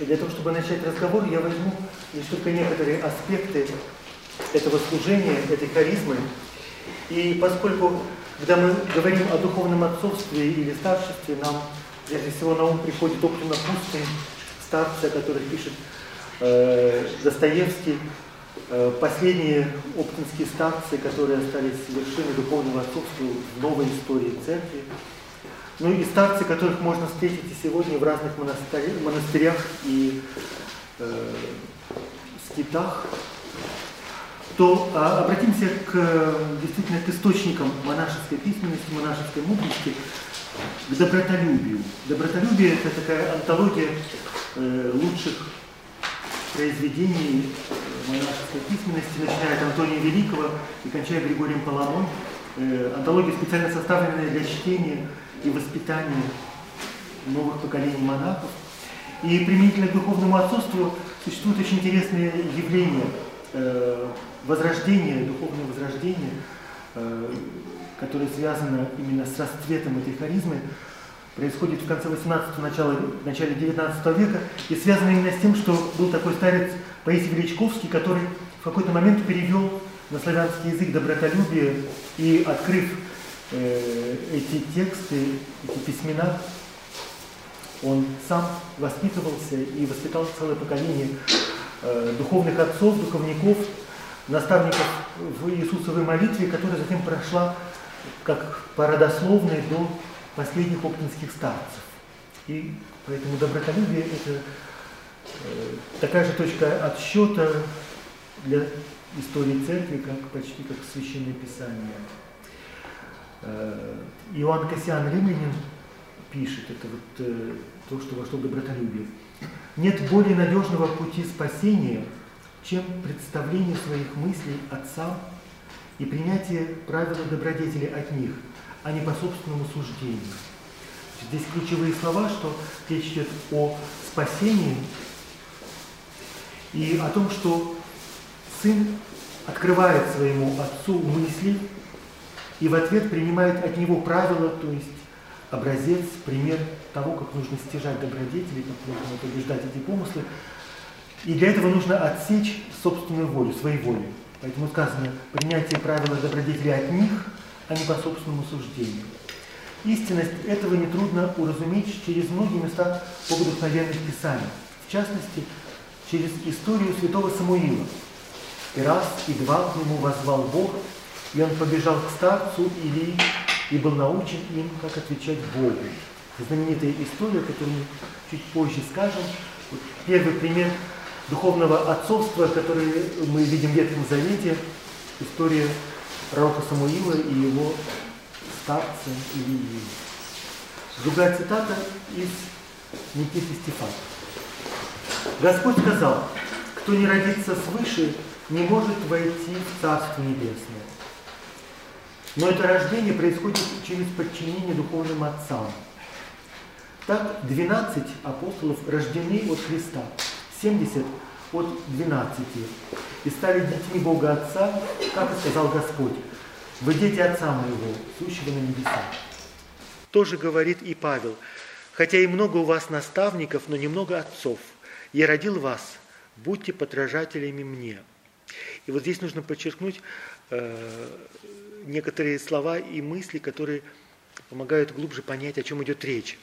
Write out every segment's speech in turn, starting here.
И для того, чтобы начать разговор, я возьму лишь только некоторые аспекты этого служения, этой харизмы. И поскольку, когда мы говорим о духовном отцовстве или старшестве, нам прежде всего на ум приходит Оптина Пустынь, старцы, о пишет э, Достоевский, Э, последние оптинские станции, которые остались вершиной духовного отцовства в новой истории церкви. Ну и старцы, которых можно встретить и сегодня в разных монастырях, монастырях и э, скитах, то а, обратимся к, действительно к источникам монашеской письменности, монашеской мудрости, к добротолюбию. Добротолюбие – это такая антология э, лучших произведений монашеской письменности, начиная от Антония Великого и кончая Григорием Паламон. Э, антология специально составленная для чтения и воспитания новых поколений монахов. И применительно к духовному отцовству существует очень интересное явление э, возрождения, духовное возрождение, э, которое связано именно с расцветом этой харизмы, происходит в конце 18-го, начале, начале 19 века и связано именно с тем, что был такой старец Паисий Величковский, который в какой-то момент перевел на славянский язык добротолюбие и, открыв э, эти тексты, эти письмена, он сам воспитывался и воспитал целое поколение э, духовных отцов, духовников, наставников в Иисусовой молитве, которая затем прошла как по до последних оптинских старцев. И поэтому добротолюбие – это э, такая же точка отсчета для истории церкви, как почти как священное писание. Э, Иоанн Кассиан Римлянин пишет, это вот э, то, что вошло в добротолюбие. Нет более надежного пути спасения, чем представление своих мыслей отцам и принятие правила добродетели от них – а не по собственному суждению. Здесь ключевые слова, что речь идет о спасении и о том, что сын открывает своему отцу мысли и в ответ принимает от него правила, то есть образец, пример того, как нужно стяжать добродетели, как нужно побеждать эти помыслы. И для этого нужно отсечь собственную волю, своей волю. Поэтому сказано, принятие правила добродетели от них – а не по собственному суждению. Истинность этого нетрудно уразуметь через многие места богодухновенных писаний, в частности, через историю святого Самуила. И раз, и два к нему возвал Бог, и он побежал к старцу Илии и был научен им, как отвечать Богу. Знаменитая история, которую мы чуть позже скажем. Вот первый пример духовного отцовства, который мы видим в Ветхом Завете, история пророка Самуила и его старца Илии. Другая цитата из Никиты Стефана. Господь сказал, кто не родится свыше, не может войти в Царство Небесное. Но это рождение происходит через подчинение духовным отцам. Так 12 апостолов рождены от Христа, 70 от 12 и стали детьми Бога Отца, как и сказал Господь, вы дети Отца моего, сущего на небесах. Тоже говорит и Павел, хотя и много у вас наставников, но немного отцов. Я родил вас, будьте подражателями мне. И вот здесь нужно подчеркнуть э, некоторые слова и мысли, которые помогают глубже понять, о чем идет речь.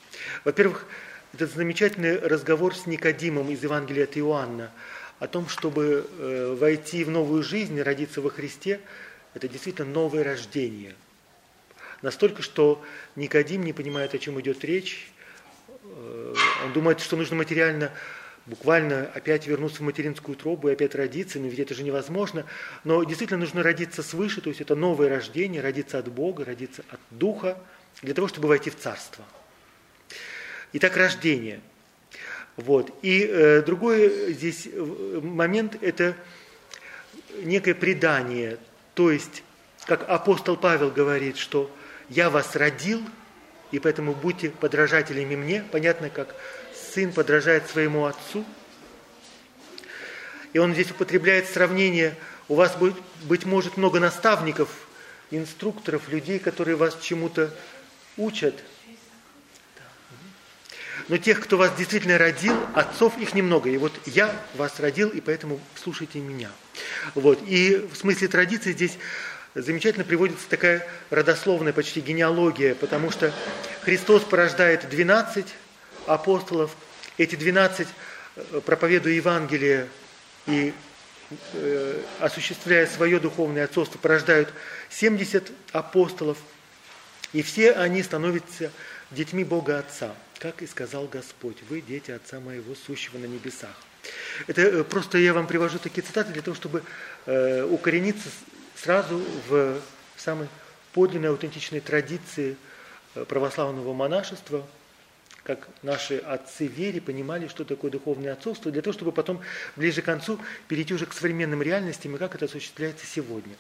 Во-первых, этот замечательный разговор с Никодимом из Евангелия от Иоанна – о том, чтобы э, войти в новую жизнь, родиться во Христе, это действительно новое рождение. Настолько, что Никодим не понимает, о чем идет речь. Э, он думает, что нужно материально, буквально опять вернуться в материнскую трубу и опять родиться, но ведь это же невозможно. Но действительно нужно родиться свыше, то есть это новое рождение, родиться от Бога, родиться от Духа, для того, чтобы войти в царство. Итак, рождение. Вот. И э, другой здесь момент – это некое предание. То есть, как апостол Павел говорит, что «я вас родил, и поэтому будьте подражателями мне». Понятно, как сын подражает своему отцу. И он здесь употребляет сравнение, у вас, будет, быть может, много наставников, инструкторов, людей, которые вас чему-то учат. Но тех, кто вас действительно родил, отцов их немного. И вот я вас родил, и поэтому слушайте меня. Вот. И в смысле традиции здесь замечательно приводится такая родословная почти генеалогия, потому что Христос порождает 12 апостолов, эти 12, э, проповедуя Евангелие и э, осуществляя свое духовное отцовство, порождают 70 апостолов, и все они становятся детьми Бога Отца, как и сказал Господь, вы дети Отца моего, сущего на небесах. Это э, просто я вам привожу такие цитаты для того, чтобы э, укорениться сразу в самой подлинной аутентичной традиции э, православного монашества – как наши отцы вере понимали, что такое духовное отцовство, для того, чтобы потом, ближе к концу, перейти уже к современным реальностям и как это осуществляется сегодня.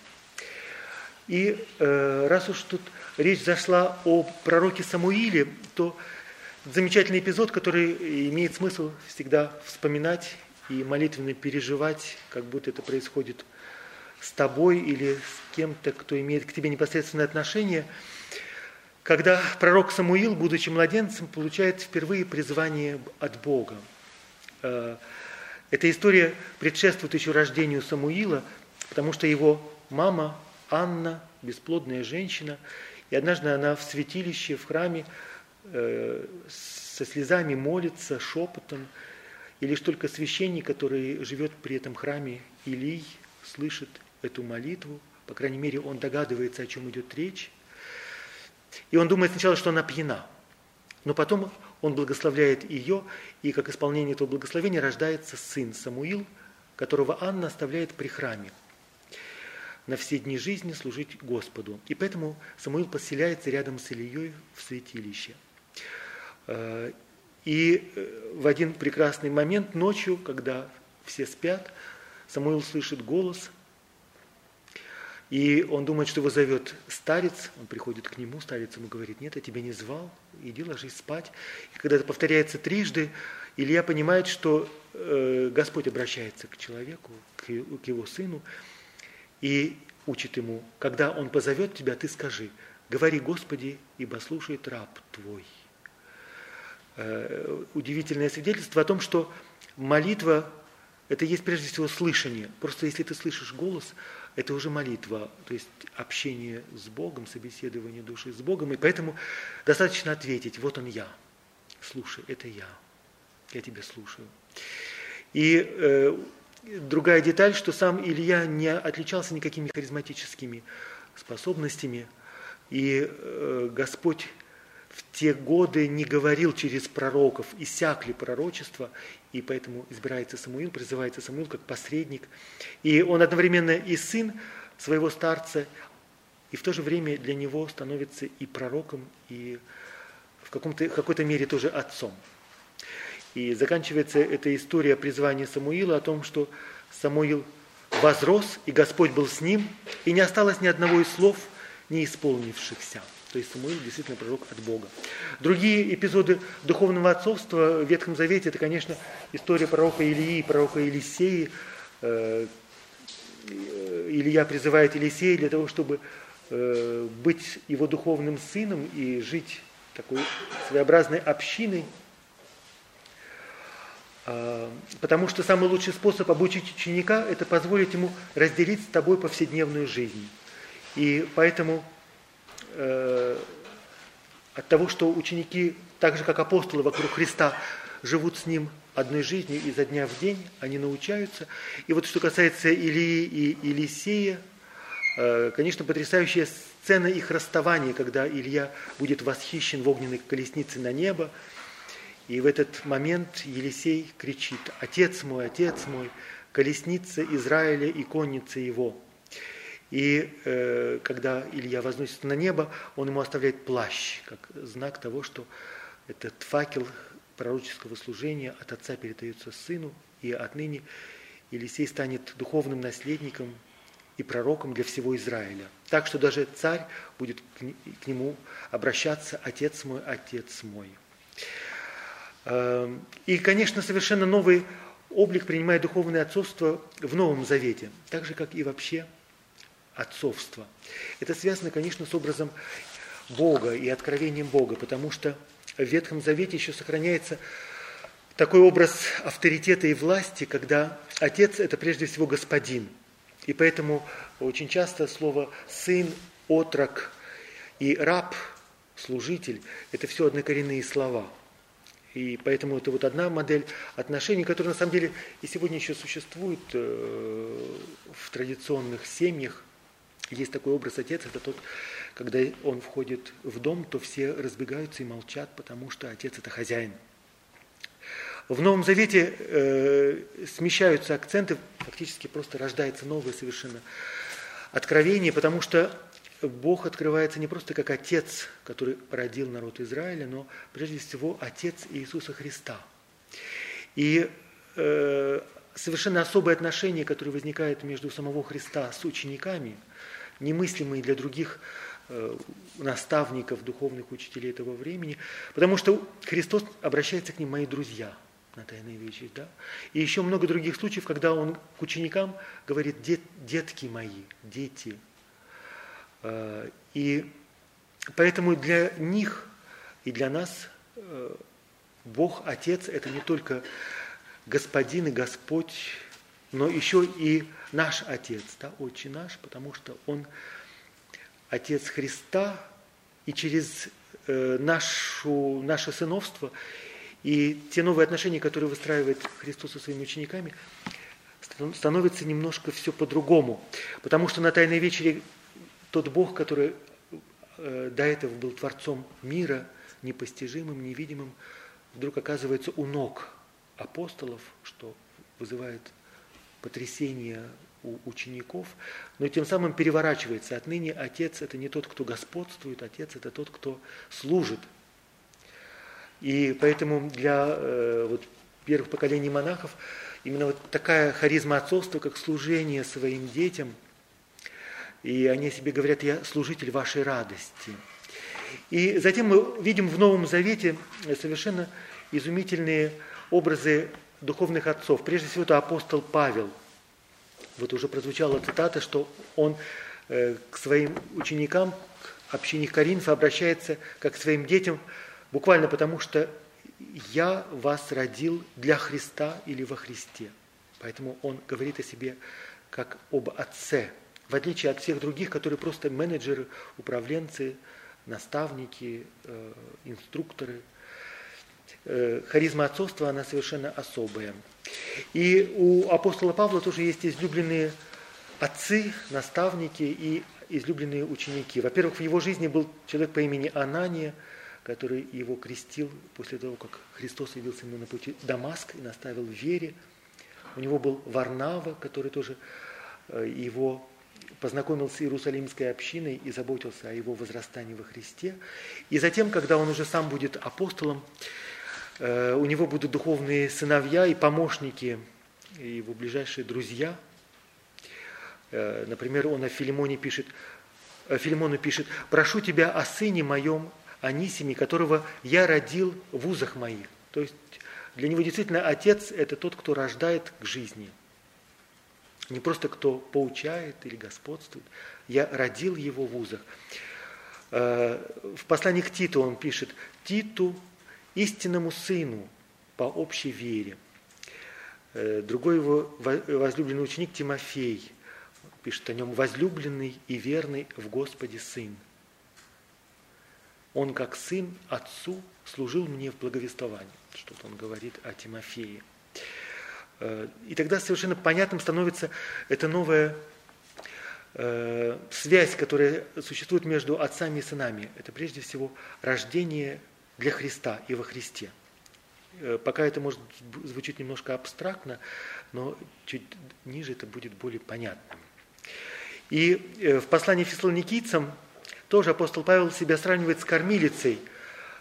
И э, раз уж тут речь зашла о пророке Самуиле, то замечательный эпизод, который имеет смысл всегда вспоминать и молитвенно переживать, как будто это происходит с тобой или с кем-то, кто имеет к тебе непосредственное отношение – когда пророк Самуил, будучи младенцем, получает впервые призвание от Бога. Э, эта история предшествует еще рождению Самуила, потому что его мама Анна, бесплодная женщина, и однажды она в святилище, в храме э, со слезами молится, шепотом, и лишь только священник, который живет при этом храме, Илий, слышит эту молитву, по крайней мере, он догадывается, о чем идет речь, и он думает сначала, что она пьяна, но потом он благословляет ее, и как исполнение этого благословения рождается сын Самуил, которого Анна оставляет при храме на все дни жизни служить Господу. И поэтому Самуил поселяется рядом с Ильей в святилище. Э, и э, в один прекрасный момент ночью, когда все спят, Самуил слышит голос и он думает, что его зовет старец, он приходит к нему, старец ему говорит, нет, я тебя не звал, иди ложись спать. И когда это повторяется трижды, Илья понимает, что э, Господь обращается к человеку, к, к его сыну, и учит ему, когда он позовет тебя, ты скажи, говори, Господи, ибо слушает раб твой. Э, удивительное свидетельство о том, что молитва – это есть прежде всего слышание. Просто если ты слышишь голос – это уже молитва, то есть общение с Богом, собеседование души с Богом. И поэтому достаточно ответить, вот он я, слушай, это я, я тебя слушаю. И э, другая деталь, что сам Илья не отличался никакими харизматическими способностями, и э, Господь в те годы не говорил через пророков, иссякли пророчества, и поэтому избирается Самуил, призывается Самуил как посредник. И он одновременно и сын своего старца, и в то же время для него становится и пророком, и в каком-то, какой-то мере тоже отцом. И заканчивается эта история призвания Самуила о том, что Самуил возрос, и Господь был с ним, и не осталось ни одного из слов, не исполнившихся. То есть Самуил действительно пророк от Бога. Другие эпизоды духовного отцовства в Ветхом Завете, это, конечно, история пророка Илии, пророка Елисеи. Э, Илья призывает Елисея для того, чтобы э, быть его духовным сыном и жить такой своеобразной общиной. А, потому что самый лучший способ обучить ученика – это позволить ему разделить с тобой повседневную жизнь. И поэтому э, от того, что ученики, так же как апостолы вокруг Христа, живут с Ним одной жизнью изо дня в день, они научаются. И вот что касается Илии и Елисея, э, конечно, потрясающая сцена их расставания, когда Илья будет восхищен в огненной колеснице на небо, и в этот момент Елисей кричит, «Отец мой, отец мой, колесница Израиля и конница его». И э, когда Илья возносится на небо, он ему оставляет плащ, как знак того, что этот факел пророческого служения от отца передается сыну, и отныне Елисей станет духовным наследником и пророком для всего Израиля. Так что даже царь будет к нему обращаться «Отец мой, Отец мой». Эм, и, конечно, совершенно новый облик принимает духовное отцовство в Новом Завете, так же, как и вообще отцовство. Это связано, конечно, с образом Бога и откровением Бога, потому что в Ветхом Завете еще сохраняется такой образ авторитета и власти, когда отец – это прежде всего господин. И поэтому очень часто слово «сын», «отрок» и «раб», «служитель» – это все однокоренные слова. И поэтому это вот одна модель отношений, которая на самом деле и сегодня еще существует э, в традиционных семьях. Есть такой образ отец, это тот, когда он входит в дом, то все разбегаются и молчат, потому что отец – это хозяин – в Новом Завете э, смещаются акценты, фактически просто рождается новое совершенно откровение, потому что Бог открывается не просто как Отец, который родил народ Израиля, но прежде всего Отец Иисуса Христа. И э, совершенно особое отношение, которое возникает между самого Христа с учениками, немыслимые для других э, наставников, духовных учителей этого времени, потому что Христос обращается к ним, мои друзья – на тайные вещи. Да? И еще много других случаев, когда он к ученикам говорит, Дет, детки мои, дети. А, и поэтому для них и для нас э, Бог Отец – это не только Господин и Господь, но еще и наш Отец, да, Отче наш, потому что Он Отец Христа, и через э, нашу, наше сыновство – и те новые отношения, которые выстраивает Христос со своими учениками, становится немножко все по-другому. Потому что на Тайной вечере тот Бог, который э, до этого был Творцом мира, непостижимым, невидимым, вдруг оказывается у ног апостолов, что вызывает потрясение у учеников, но тем самым переворачивается. Отныне Отец – это не тот, кто господствует, Отец – это тот, кто служит – и поэтому для э, вот, первых поколений монахов именно вот такая харизма отцовства, как служение своим детям, и они себе говорят, я служитель вашей радости. И затем мы видим в Новом Завете совершенно изумительные образы духовных отцов. Прежде всего, это апостол Павел. Вот уже прозвучала цитата, что он э, к своим ученикам, к общине Коринфа обращается как к своим детям – Буквально потому, что я вас родил для Христа или во Христе. Поэтому он говорит о себе как об отце, в отличие от всех других, которые просто менеджеры, управленцы, наставники, э, инструкторы. Э, харизма отцовства, она совершенно особая. И у апостола Павла тоже есть излюбленные отцы, наставники и излюбленные ученики. Во-первых, в его жизни был человек по имени Анания – который его крестил после того, как Христос явился ему на пути Дамаск и наставил в вере. У него был Варнава, который тоже э, его познакомил с Иерусалимской общиной и заботился о его возрастании во Христе. И затем, когда он уже сам будет апостолом, у него будут духовные сыновья и помощники, и его ближайшие друзья. Э, например, он о Филимоне пишет, Филимону пишет, «Прошу тебя о сыне моем Анисиме, которого я родил в узах моих. То есть для него действительно отец – это тот, кто рождает к жизни. Не просто кто поучает или господствует. Я родил его в узах. Э, в послании к Титу он пишет «Титу, истинному сыну по общей вере». Э, другой его возлюбленный ученик Тимофей пишет о нем «возлюбленный и верный в Господе сын». Он как сын отцу служил мне в благовествовании. Что-то он говорит о Тимофее. Э, и тогда совершенно понятным становится эта новая э, связь, которая существует между отцами и сынами. Это прежде всего рождение для Христа и во Христе. Э, пока это может звучить немножко абстрактно, но чуть ниже это будет более понятным. И в послании фессалоникийцам тоже апостол Павел себя сравнивает с кормилицей,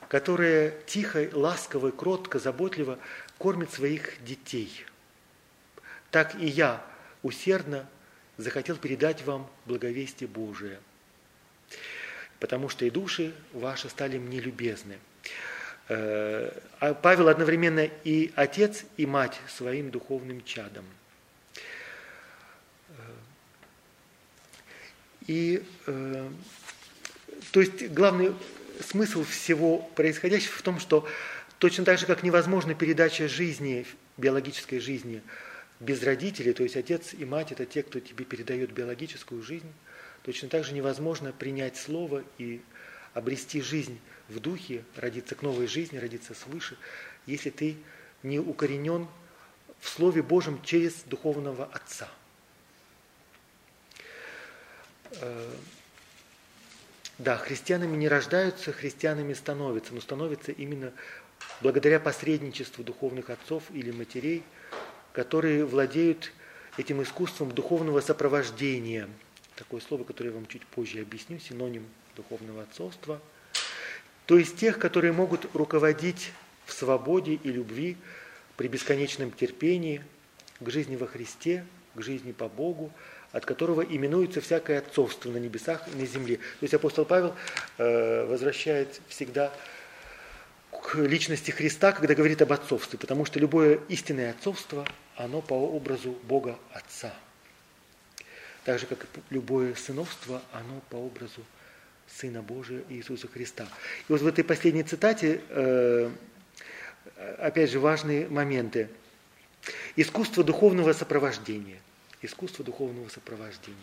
которая тихо, ласково, кротко, заботливо кормит своих детей. Так и я усердно захотел передать вам благовестие Божие, потому что и души ваши стали мне любезны. Э, а Павел одновременно и отец, и мать своим духовным чадом. Э, и, э, то есть, главный смысл всего происходящего в том, что точно так же, как невозможна передача жизни, биологической жизни без родителей, то есть отец и мать – это те, кто тебе передает биологическую жизнь, точно так же невозможно принять слово и обрести жизнь в духе, родиться к новой жизни, родиться свыше, если ты не укоренен в Слове Божьем через духовного Отца. Э, да, христианами не рождаются, христианами становятся, но становятся именно благодаря посредничеству духовных отцов или матерей, которые владеют этим искусством духовного сопровождения. Такое слово, которое я вам чуть позже объясню, синоним духовного отцовства. То есть тех, которые могут руководить в свободе и любви, при бесконечном терпении, к жизни во Христе, к жизни по Богу, от которого именуется всякое отцовство на небесах и на земле. То есть апостол Павел э, возвращает всегда к личности Христа, когда говорит об отцовстве, потому что любое истинное отцовство, оно по образу Бога Отца. Так же, как и любое сыновство, оно по образу Сына Божия Иисуса Христа. И вот в этой последней цитате, э, опять же, важные моменты. Искусство духовного сопровождения. Искусство духовного сопровождения.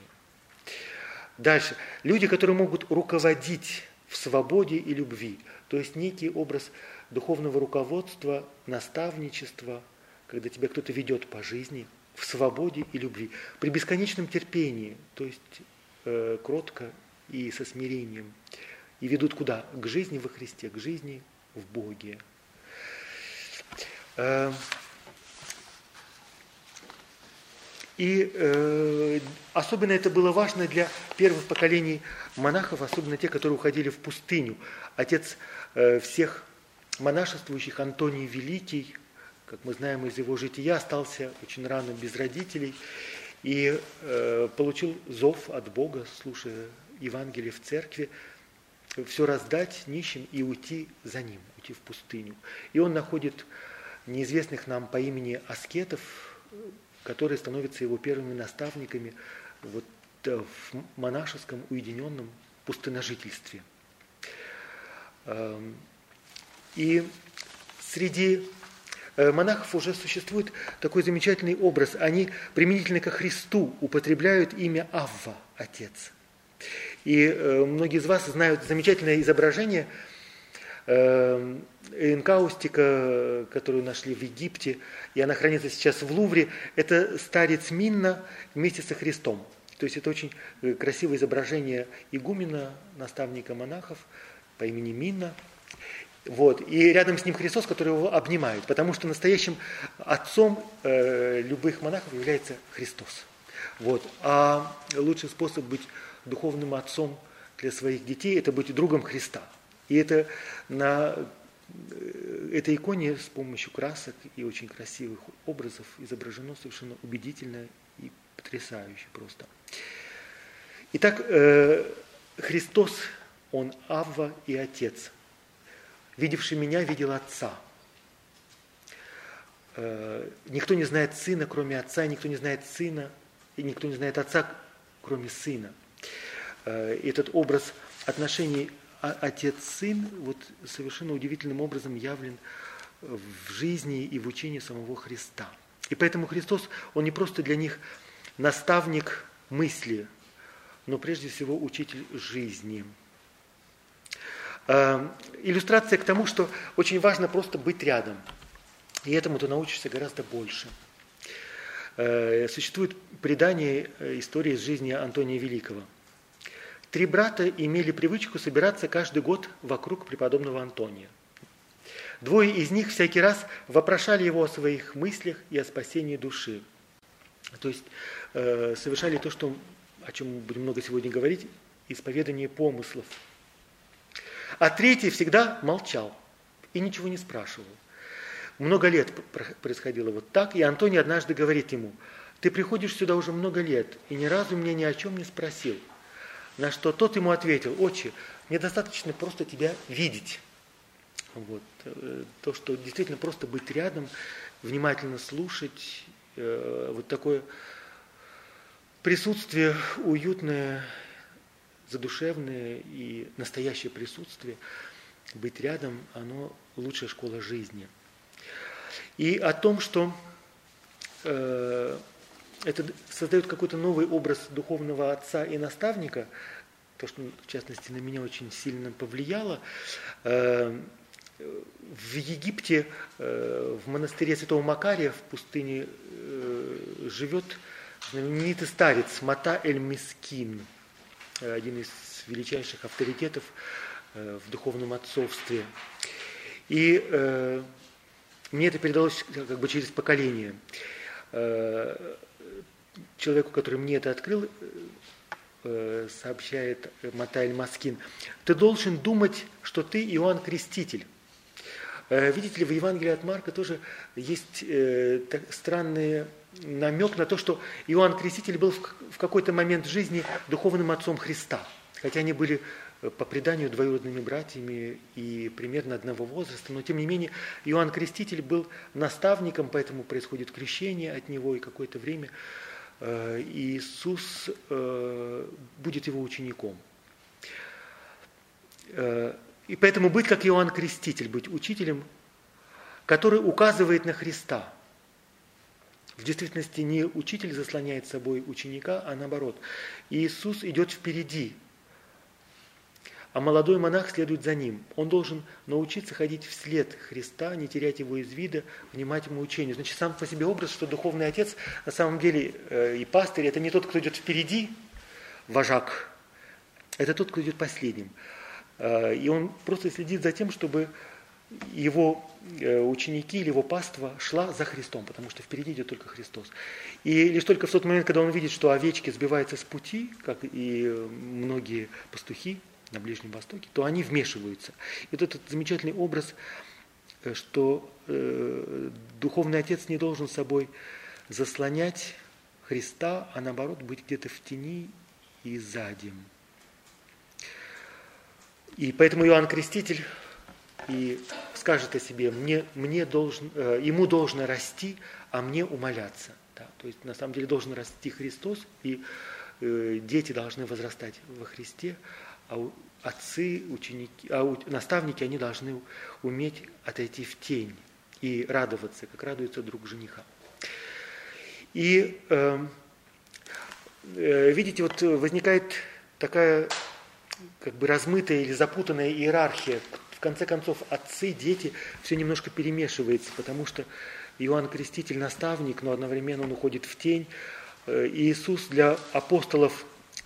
Дальше. Люди, которые могут руководить в свободе и любви. То есть некий образ духовного руководства, наставничества, когда тебя кто-то ведет по жизни в свободе и любви. При бесконечном терпении, то есть э, кротко и со смирением. И ведут куда? К жизни во Христе, к жизни в Боге. Э, и э, особенно это было важно для первых поколений монахов, особенно те, которые уходили в пустыню. Отец э, всех монашествующих Антоний Великий, как мы знаем из его жития, остался очень рано без родителей и э, получил зов от Бога, слушая Евангелие в церкви, все раздать нищим и уйти за ним, уйти в пустыню. И он находит неизвестных нам по имени аскетов, которые становятся его первыми наставниками вот э, в монашеском уединенном пустыножительстве. Эм, и среди э, монахов уже существует такой замечательный образ. Они применительно ко Христу употребляют имя Авва, Отец. И э, многие из вас знают замечательное изображение э, энкаустика, которую нашли в Египте, и она хранится сейчас в Лувре. Это старец Минна вместе со Христом. То есть это очень э, красивое изображение игумена, наставника монахов по имени Минна. Вот. И рядом с ним Христос, который его обнимает, потому что настоящим отцом э, любых монахов является Христос. Вот. А лучший способ быть духовным отцом для своих детей – это быть другом Христа. И это на э, этой иконе с помощью красок и очень красивых образов изображено совершенно убедительно и потрясающе просто. Итак, э, Христос, Он Авва и Отец. Видевший меня, видел Отца. Э, никто не знает Сына, кроме Отца, и никто не знает Сына, и никто не знает Отца, кроме Сына. Э, этот образ отношений отец-сын вот совершенно удивительным образом явлен в жизни и в учении самого Христа. И поэтому Христос, Он не просто для них наставник мысли, но прежде всего учитель жизни. Э, иллюстрация к тому, что очень важно просто быть рядом. И этому ты научишься гораздо больше. Э, существует предание истории из жизни Антония Великого – Три брата имели привычку собираться каждый год вокруг преподобного Антония. Двое из них всякий раз вопрошали его о своих мыслях и о спасении души. То есть э, совершали то, что о чем мы будем много сегодня говорить, исповедание помыслов. А третий всегда молчал и ничего не спрашивал. Много лет происходило вот так, и Антоний однажды говорит ему, ты приходишь сюда уже много лет и ни разу меня ни о чем не спросил. На что тот ему ответил, отче, мне достаточно просто тебя видеть. Вот. Э, то, что действительно просто быть рядом, внимательно слушать, э, вот такое присутствие уютное, задушевное и настоящее присутствие, быть рядом, оно лучшая школа жизни. И о том, что э, это создает какой-то новый образ духовного отца и наставника, то, что, в частности, на меня очень сильно повлияло. Э, в Египте, э, в монастыре Святого Макария в пустыне э, живет знаменитый старец Мата Эль-Мискин, один из величайших авторитетов в духовном отцовстве. И мне это передалось как бы через поколение. Человеку, который мне это открыл, сообщает Матайль Маскин, ты должен думать, что ты Иоанн Креститель. Э, видите ли, в Евангелии от Марка тоже есть э, странный намек на то, что Иоанн Креститель был в какой-то момент жизни духовным отцом Христа. Хотя они были э, по преданию двоюродными братьями и примерно одного возраста, но тем не менее Иоанн Креститель был наставником, поэтому происходит крещение от него и какое-то время Иисус будет его учеником. И поэтому быть как Иоанн Креститель, быть учителем, который указывает на Христа. В действительности не учитель заслоняет собой ученика, а наоборот. Иисус идет впереди, а молодой монах следует за ним. Он должен научиться ходить вслед Христа, не терять его из вида, внимать ему учению. Значит, сам по себе образ, что духовный отец на самом деле э, и пастырь, это не тот, кто идет впереди, вожак, это тот, кто идет последним. Э, и он просто следит за тем, чтобы его э, ученики или его паства шла за Христом, потому что впереди идет только Христос. И лишь только в тот момент, когда он видит, что овечки сбиваются с пути, как и многие пастухи на Ближнем Востоке, то они вмешиваются. И вот этот замечательный образ, э, что э, духовный отец не должен собой заслонять Христа, а наоборот быть где-то в тени и сзади. И поэтому Иоанн Креститель и скажет о себе, мне, мне должен, э, ему должно расти, а мне умоляться. Да? То есть на самом деле должен расти Христос, и э, дети должны возрастать во Христе, а отцы, ученики, а наставники, они должны уметь отойти в тень и радоваться, как радуется друг жениха. И э, э, видите, вот возникает такая как бы размытая или запутанная иерархия. В конце концов, отцы, дети, все немножко перемешивается, потому что Иоанн Креститель наставник, но одновременно он уходит в тень. Э, Иисус для апостолов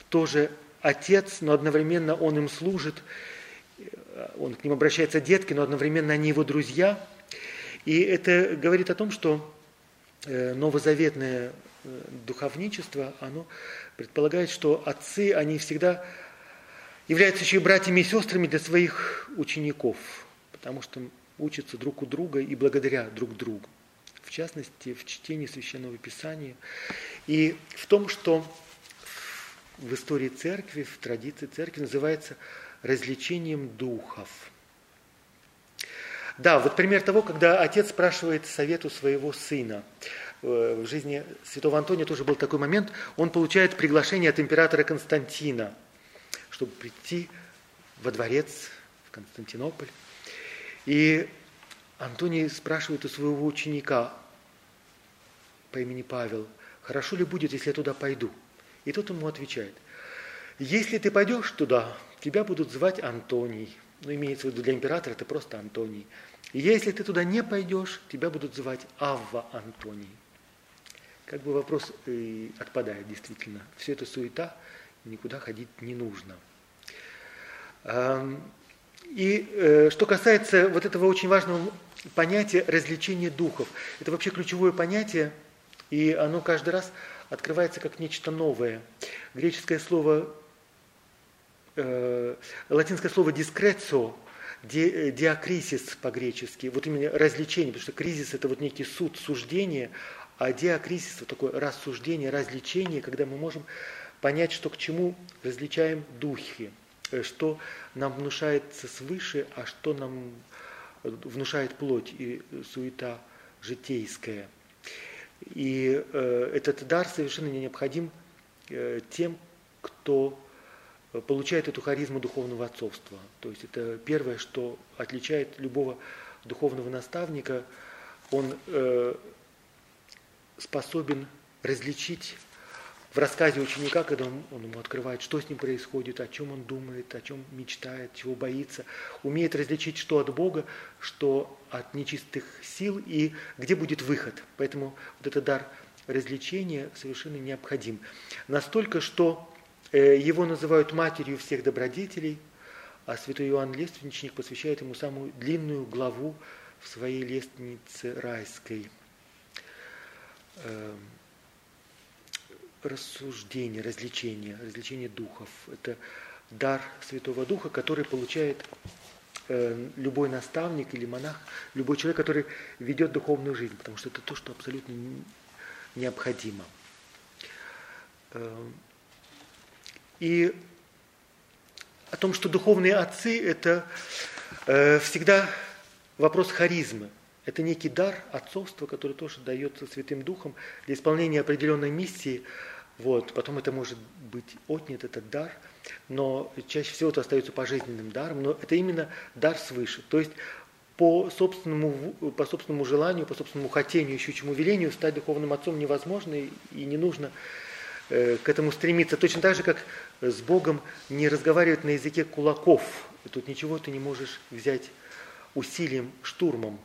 тоже отец, но одновременно он им служит. Э, он к ним обращается детки, но одновременно они его друзья. И это говорит о том, что э, новозаветное духовничество, оно предполагает, что отцы, они всегда являются еще и братьями и сестрами для своих учеников, потому что учатся друг у друга и благодаря друг другу. В частности, в чтении Священного Писания и в том, что в истории церкви, в традиции церкви называется развлечением духов. Да, вот пример того, когда отец спрашивает совету своего сына. Э, в жизни святого Антония тоже был такой момент. Он получает приглашение от императора Константина – чтобы прийти во дворец в Константинополь. И Антоний спрашивает у своего ученика по имени Павел, хорошо ли будет, если я туда пойду? И тот ему отвечает, если ты пойдешь туда, тебя будут звать Антоний. Ну, имеется в виду для императора, это просто Антоний. И если ты туда не пойдешь, тебя будут звать Авва Антоний. Как бы вопрос э, отпадает действительно. Все это суета, никуда ходить не нужно. И э, что касается вот этого очень важного понятия развлечения духов, это вообще ключевое понятие, и оно каждый раз открывается как нечто новое. Греческое слово, э, латинское слово «дискрецо», ди, диакрисис по-гречески, вот именно развлечение, потому что кризис это вот некий суд, суждение, а диакрисис вот такое рассуждение, развлечение, когда мы можем понять, что к чему различаем духи, э, что нам внушается свыше, а что нам внушает плоть и суета житейская. И э, этот дар совершенно необходим э, тем, кто получает эту харизму духовного отцовства. То есть это первое, что отличает любого духовного наставника. Он э, способен различить в рассказе ученика, когда он, он ему открывает, что с ним происходит, о чем он думает, о чем мечтает, чего боится, умеет различить, что от Бога, что от нечистых сил и где будет выход. Поэтому вот этот дар развлечения совершенно необходим. Настолько, что э, его называют матерью всех добродетелей, а святой Иоанн Лественничник посвящает ему самую длинную главу в своей лестнице райской. Рассуждение, развлечение, развлечение духов. Это дар Святого Духа, который получает э, любой наставник или монах, любой человек, который ведет духовную жизнь, потому что это то, что абсолютно необходимо. Э, и о том, что духовные отцы – это э, всегда вопрос харизмы. Это некий дар отцовства, который тоже дается Святым Духом для исполнения определенной миссии. Вот. Потом это может быть отнят, этот дар, но чаще всего это остается пожизненным даром, но это именно дар свыше. То есть по собственному, по собственному желанию, по собственному хотению, ищущему велению стать духовным отцом невозможно и не нужно э, к этому стремиться. Точно так же, как с Богом не разговаривать на языке кулаков. Тут ничего ты не можешь взять усилием, штурмом.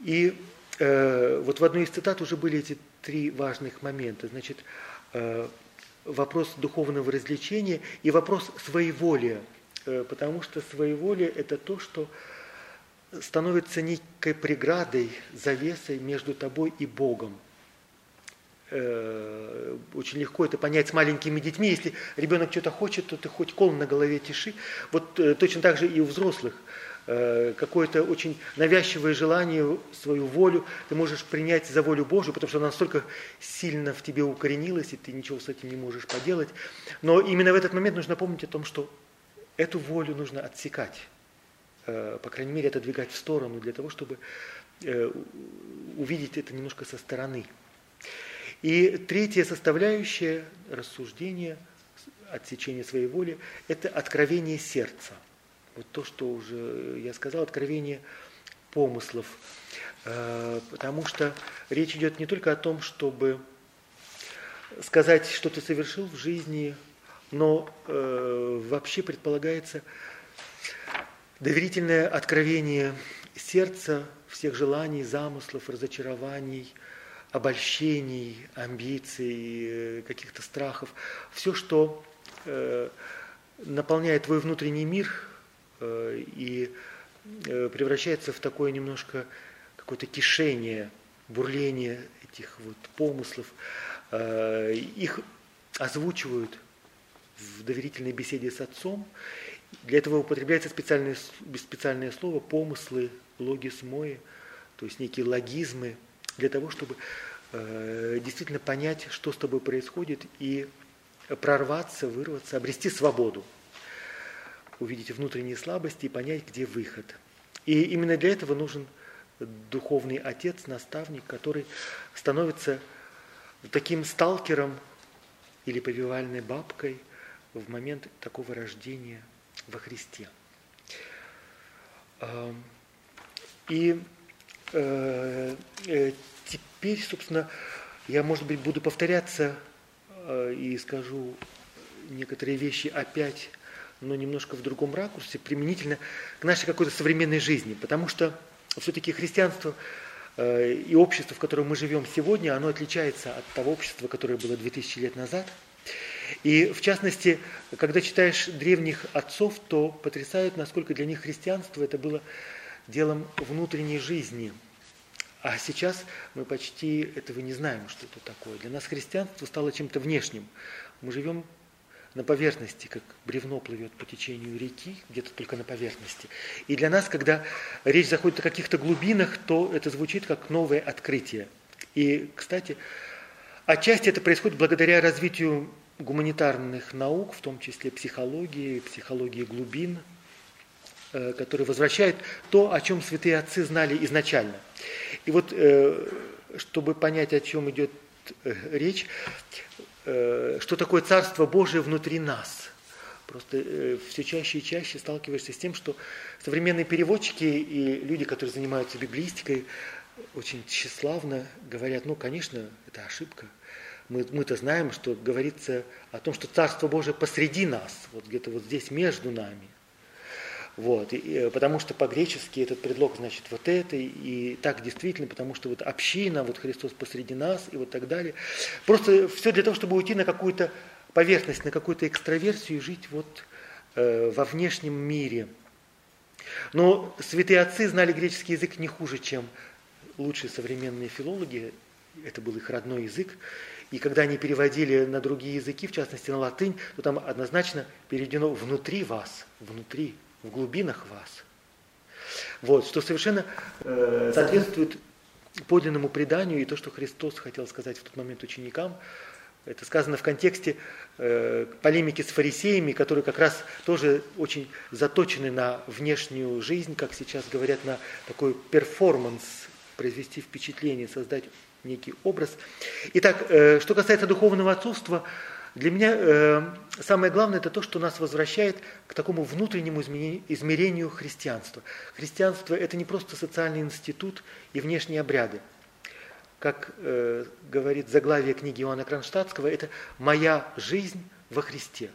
И вот в одной из цитат уже были эти три важных момента. Значит, э, вопрос духовного развлечения и вопрос своеволия. Э, потому что своеволие – это то, что становится некой преградой, завесой между тобой и Богом. Э, очень легко это понять с маленькими детьми. Если ребенок что-то хочет, то ты хоть кол на голове тиши. Вот э, точно так же и у взрослых – Э, какое-то очень навязчивое желание, свою волю, ты можешь принять за волю Божию, потому что она настолько сильно в тебе укоренилась, и ты ничего с этим не можешь поделать. Но именно в этот момент нужно помнить о том, что эту волю нужно отсекать, э, по крайней мере, отодвигать в сторону, для того, чтобы э, увидеть это немножко со стороны. И третья составляющая рассуждения, отсечения своей воли, это откровение сердца – вот то, что уже я сказал, откровение помыслов. Э, потому что речь идет не только о том, чтобы сказать, что ты совершил в жизни, но э, вообще предполагается доверительное откровение сердца, всех желаний, замыслов, разочарований, обольщений, амбиций, э, каких-то страхов. Все, что наполняет твой внутренний мир – и э, превращается в такое немножко какое-то кишение, бурление этих вот помыслов. Э, их озвучивают в доверительной беседе с отцом. Для этого употребляется специальное, специальное слово помыслы, логис мои, то есть некие логизмы, для того, чтобы э, действительно понять, что с тобой происходит, и прорваться, вырваться, обрести свободу увидеть внутренние слабости и понять, где выход. И именно для этого нужен духовный отец, наставник, который становится таким сталкером или повивальной бабкой в момент такого рождения во Христе. И э, э, теперь, собственно, я, может быть, буду повторяться э, и скажу некоторые вещи опять но немножко в другом ракурсе, применительно к нашей какой-то современной жизни. Потому что все-таки христианство э, и общество, в котором мы живем сегодня, оно отличается от того общества, которое было 2000 лет назад. И в частности, когда читаешь древних отцов, то потрясают, насколько для них христианство это было делом внутренней жизни, А сейчас мы почти этого не знаем, что это такое. Для нас христианство стало чем-то внешним. Мы живем на поверхности, как бревно плывет по течению реки, где-то только на поверхности. И для нас, когда речь заходит о каких-то глубинах, то это звучит как новое открытие. И, кстати, отчасти это происходит благодаря развитию гуманитарных наук, в том числе психологии, психологии глубин, э, которые возвращают то, о чем святые отцы знали изначально. И вот, э, чтобы понять, о чем идет э, речь, что такое Царство Божие внутри нас. Просто все чаще и чаще сталкиваешься с тем, что современные переводчики и люди, которые занимаются библистикой, очень тщеславно говорят, ну, конечно, это ошибка, мы, мы-то знаем, что говорится о том, что Царство Божие посреди нас, вот где-то вот здесь между нами. Вот, и, и, потому что по-гречески этот предлог значит вот это, и так действительно, потому что вот община, вот Христос посреди нас, и вот так далее. Просто все для того, чтобы уйти на какую-то поверхность, на какую-то экстраверсию и жить вот э, во внешнем мире. Но святые отцы знали греческий язык не хуже, чем лучшие современные филологи, это был их родной язык, и когда они переводили на другие языки, в частности на латынь, то там однозначно переведено «внутри вас», «внутри», «в глубинах вас». Вот, что совершенно э, соответствует подлинному преданию и то, что Христос хотел сказать в тот момент ученикам. Это сказано в контексте э, полемики с фарисеями, которые как раз тоже очень заточены на внешнюю жизнь, как сейчас говорят, на такой перформанс, произвести впечатление, создать некий образ. Итак, э, что касается духовного отцовства, для меня э, самое главное это то, что нас возвращает к такому внутреннему измерению христианства. Христианство это не просто социальный институт и внешние обряды. Как э, говорит заглавие книги Иоанна Кронштадтского, это «моя жизнь во Христе».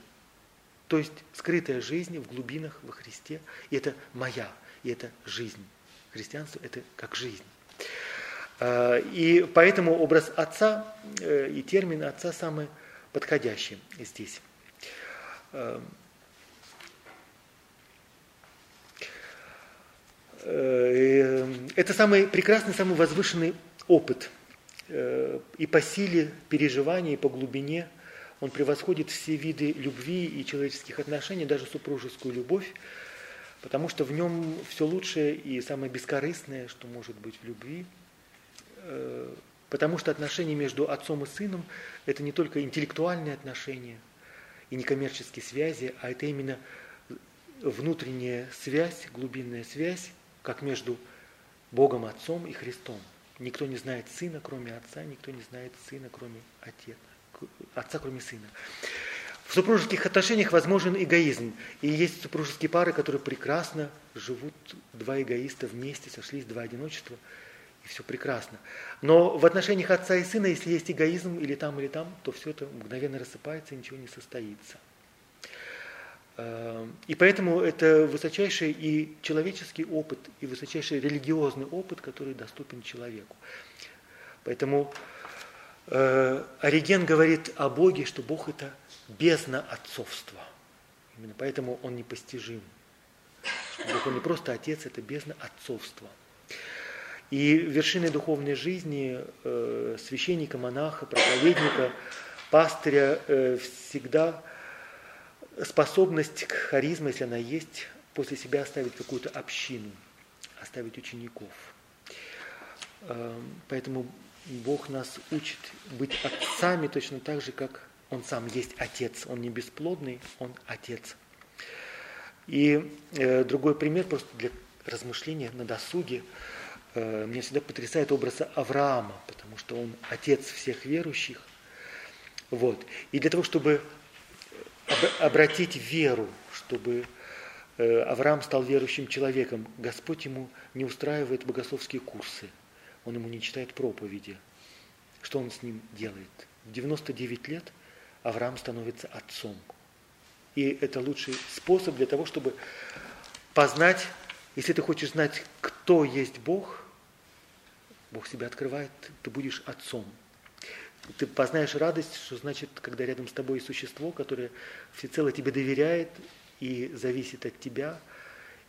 То есть скрытая жизнь в глубинах во Христе, и это моя, и это жизнь. Христианство – это как жизнь. А, и поэтому образ отца э, и термин отца самый подходящий здесь. А, э, это самый прекрасный, самый возвышенный опыт. Э, и по силе переживания, и по глубине он превосходит все виды любви и человеческих отношений, даже супружескую любовь, потому что в нем все лучшее и самое бескорыстное, что может быть в любви – Э, потому что отношения между отцом и сыном – это не только интеллектуальные отношения и некоммерческие связи, а это именно внутренняя связь, глубинная связь, как между Богом Отцом и Христом. Никто не знает сына, кроме отца, никто не знает сына, кроме отца, отца, кроме сына. В супружеских отношениях возможен эгоизм. И есть супружеские пары, которые прекрасно живут, два эгоиста вместе, сошлись, два одиночества – все прекрасно. Но в отношениях отца и сына, если есть эгоизм или там, или там, то все это мгновенно рассыпается ничего не состоится. Эм, и поэтому это высочайший и человеческий опыт, и высочайший религиозный опыт, который доступен человеку. Поэтому э, Ориген говорит о Боге, что Бог это бездна отцовства. Именно поэтому он непостижим. Бог он не просто отец, это бездна отцовства. И вершиной духовной жизни э, священника, монаха, проповедника, пастыря э, всегда способность к харизме, если она есть, после себя оставить какую-то общину, оставить учеников. Э, поэтому Бог нас учит быть отцами точно так же, как Он сам есть отец. Он не бесплодный, Он отец. И э, другой пример просто для размышления на досуге – меня всегда потрясает образ Авраама, потому что он отец всех верующих. Вот. И для того, чтобы обратить веру, чтобы э, Авраам стал верующим человеком, Господь ему не устраивает богословские курсы, он ему не читает проповеди. Что он с ним делает? В 99 лет Авраам становится отцом. И это лучший способ для того, чтобы познать если ты хочешь знать, кто есть Бог, Бог себя открывает, ты будешь отцом. Ты познаешь радость, что значит, когда рядом с тобой существо, которое всецело тебе доверяет и зависит от тебя,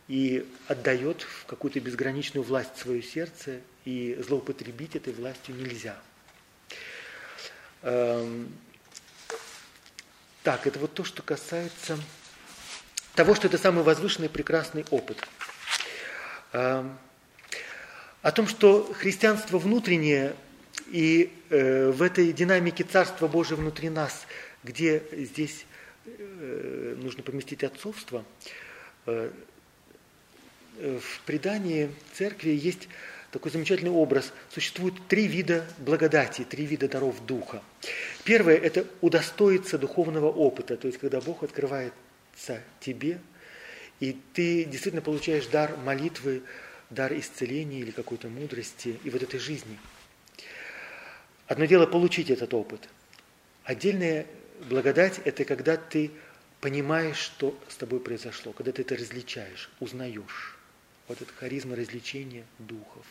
и отдает в какую-то безграничную власть свое сердце, и злоупотребить этой властью нельзя. Эм, так, это вот то, что касается того, что это самый возвышенный прекрасный опыт. О том, что христианство внутреннее и э, в этой динамике Царства Божия внутри нас, где здесь э, нужно поместить отцовство, э, в предании церкви есть такой замечательный образ. Существует три вида благодати, три вида даров Духа. Первое – это удостоиться духовного опыта, то есть когда Бог открывается тебе, и ты действительно получаешь дар молитвы, дар исцеления или какой-то мудрости и вот этой жизни. Одно дело получить этот опыт. Отдельная благодать – это когда ты понимаешь, что с тобой произошло, когда ты это различаешь, узнаешь вот эта харизма развлечения духов.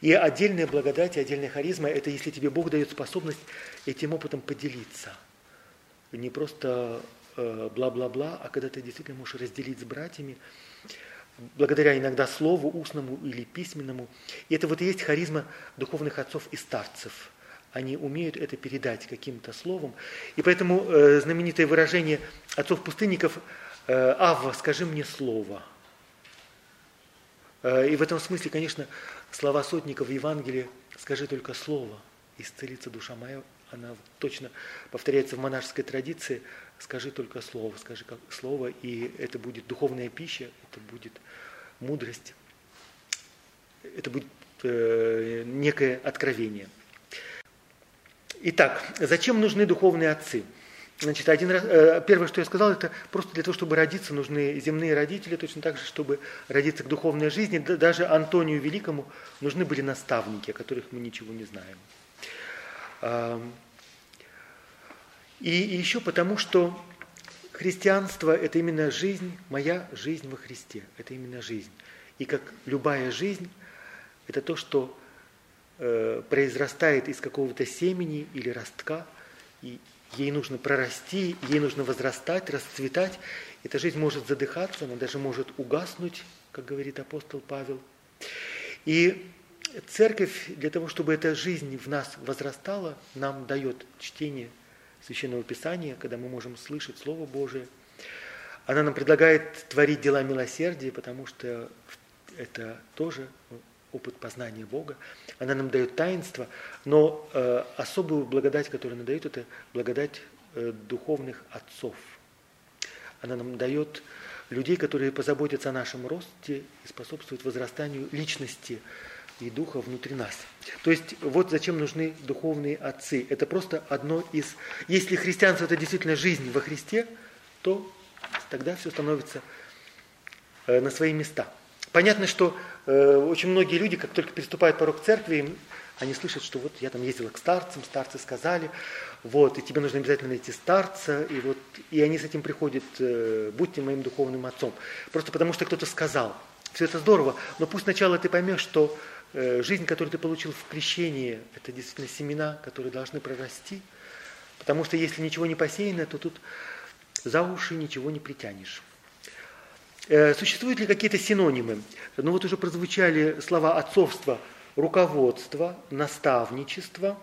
И отдельная благодать, и отдельная харизма – это если тебе Бог дает способность этим опытом поделиться. Не просто э, бла-бла-бла, а когда ты действительно можешь разделить с братьями, благодаря иногда слову, устному или письменному. И это вот и есть харизма духовных отцов и старцев. Они умеют это передать каким-то словом. И поэтому э, знаменитое выражение отцов-пустынников э, «Авва, скажи мне слово». Э, и в этом смысле, конечно, слова сотников в Евангелии «скажи только слово, исцелится душа моя», она точно повторяется в монашеской традиции «скажи только слово, скажи как слово», и это будет духовная пища, это будет мудрость, это будет э, некое откровение. Итак, зачем нужны духовные отцы? Значит, один раз, э, первое, что я сказал, это просто для того, чтобы родиться, нужны земные родители, точно так же, чтобы родиться к духовной жизни. Даже Антонию Великому нужны были наставники, о которых мы ничего не знаем. И, еще потому, что христианство – это именно жизнь, моя жизнь во Христе, это именно жизнь. И как любая жизнь, это то, что э, произрастает из какого-то семени или ростка, и ей нужно прорасти, ей нужно возрастать, расцветать. Эта жизнь может задыхаться, она даже может угаснуть, как говорит апостол Павел. И церковь для того, чтобы эта жизнь в нас возрастала, нам дает чтение Священного Писания, когда мы можем слышать Слово Божие. Она нам предлагает творить дела милосердия, потому что это тоже опыт познания Бога. Она нам дает таинство, но э, особую благодать, которую она дает, это благодать э, духовных отцов. Она нам дает людей, которые позаботятся о нашем росте и способствуют возрастанию личности и духа внутри нас. То есть вот зачем нужны духовные отцы. Это просто одно из... Если христианство это действительно жизнь во Христе, то тогда все становится э, на свои места. Понятно, что э, очень многие люди, как только переступают порог церкви, они слышат, что вот я там ездила к старцам, старцы сказали, вот, и тебе нужно обязательно найти старца, и вот, и они с этим приходят, э, будьте моим духовным отцом. Просто потому, что кто-то сказал. Все это здорово, но пусть сначала ты поймешь, что жизнь, которую ты получил в крещении, это действительно семена, которые должны прорасти, потому что если ничего не посеяно, то тут за уши ничего не притянешь. Э, существуют ли какие-то синонимы? Ну вот уже прозвучали слова отцовства, руководство, наставничество.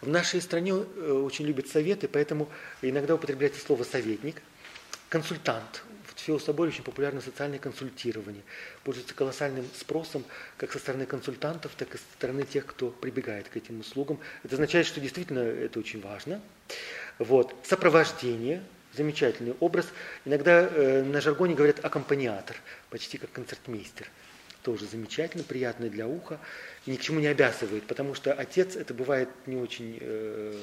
В нашей стране э, очень любят советы, поэтому иногда употребляется слово советник, консультант. В Феособоре очень популярно социальное консультирование. Пользуется колоссальным спросом как со стороны консультантов, так и со стороны тех, кто прибегает к этим услугам. Это означает, что действительно это очень важно. Вот. Сопровождение, замечательный образ. Иногда э, на жаргоне говорят аккомпаниатор, почти как концертмейстер. Тоже замечательно, приятно для уха, ни к чему не обязывает, потому что отец это бывает не очень э,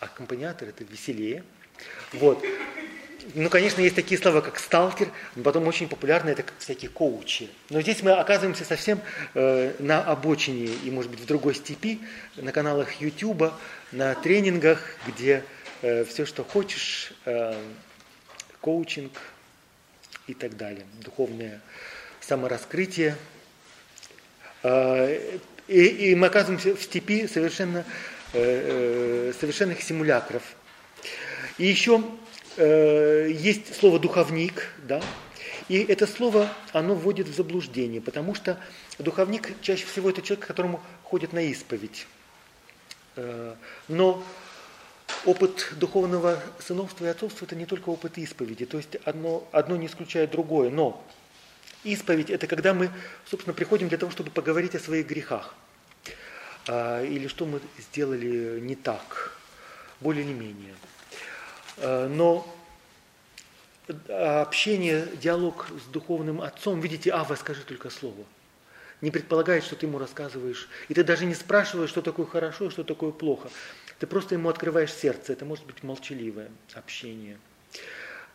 аккомпаниатор, это веселее. Вот. Ну, конечно, есть такие слова, как сталкер, потом очень популярны это всякие коучи. Но здесь мы оказываемся совсем э, на обочине и, может быть, в другой степи, на каналах YouTube, на тренингах, где Э, все, что хочешь, э, коучинг и так далее, духовное самораскрытие. Э, и, и мы оказываемся в степи совершенно, совершенных симулякров. И еще есть слово духовник, да, И это слово, оно вводит в заблуждение, потому что духовник чаще всего это человек, которому ходит на исповедь. Э, но опыт духовного сыновства и отцовства – это не только опыт исповеди, то есть одно, одно не исключает другое. Но исповедь – это когда мы, собственно, приходим для того, чтобы поговорить о своих грехах. А, или что мы сделали не так, более или менее. А, но общение, диалог с духовным отцом, видите, Ава, скажи только слово. Не предполагает, что ты ему рассказываешь. И ты даже не спрашиваешь, что такое хорошо, что такое плохо. Ты просто ему открываешь сердце. Это может быть молчаливое общение.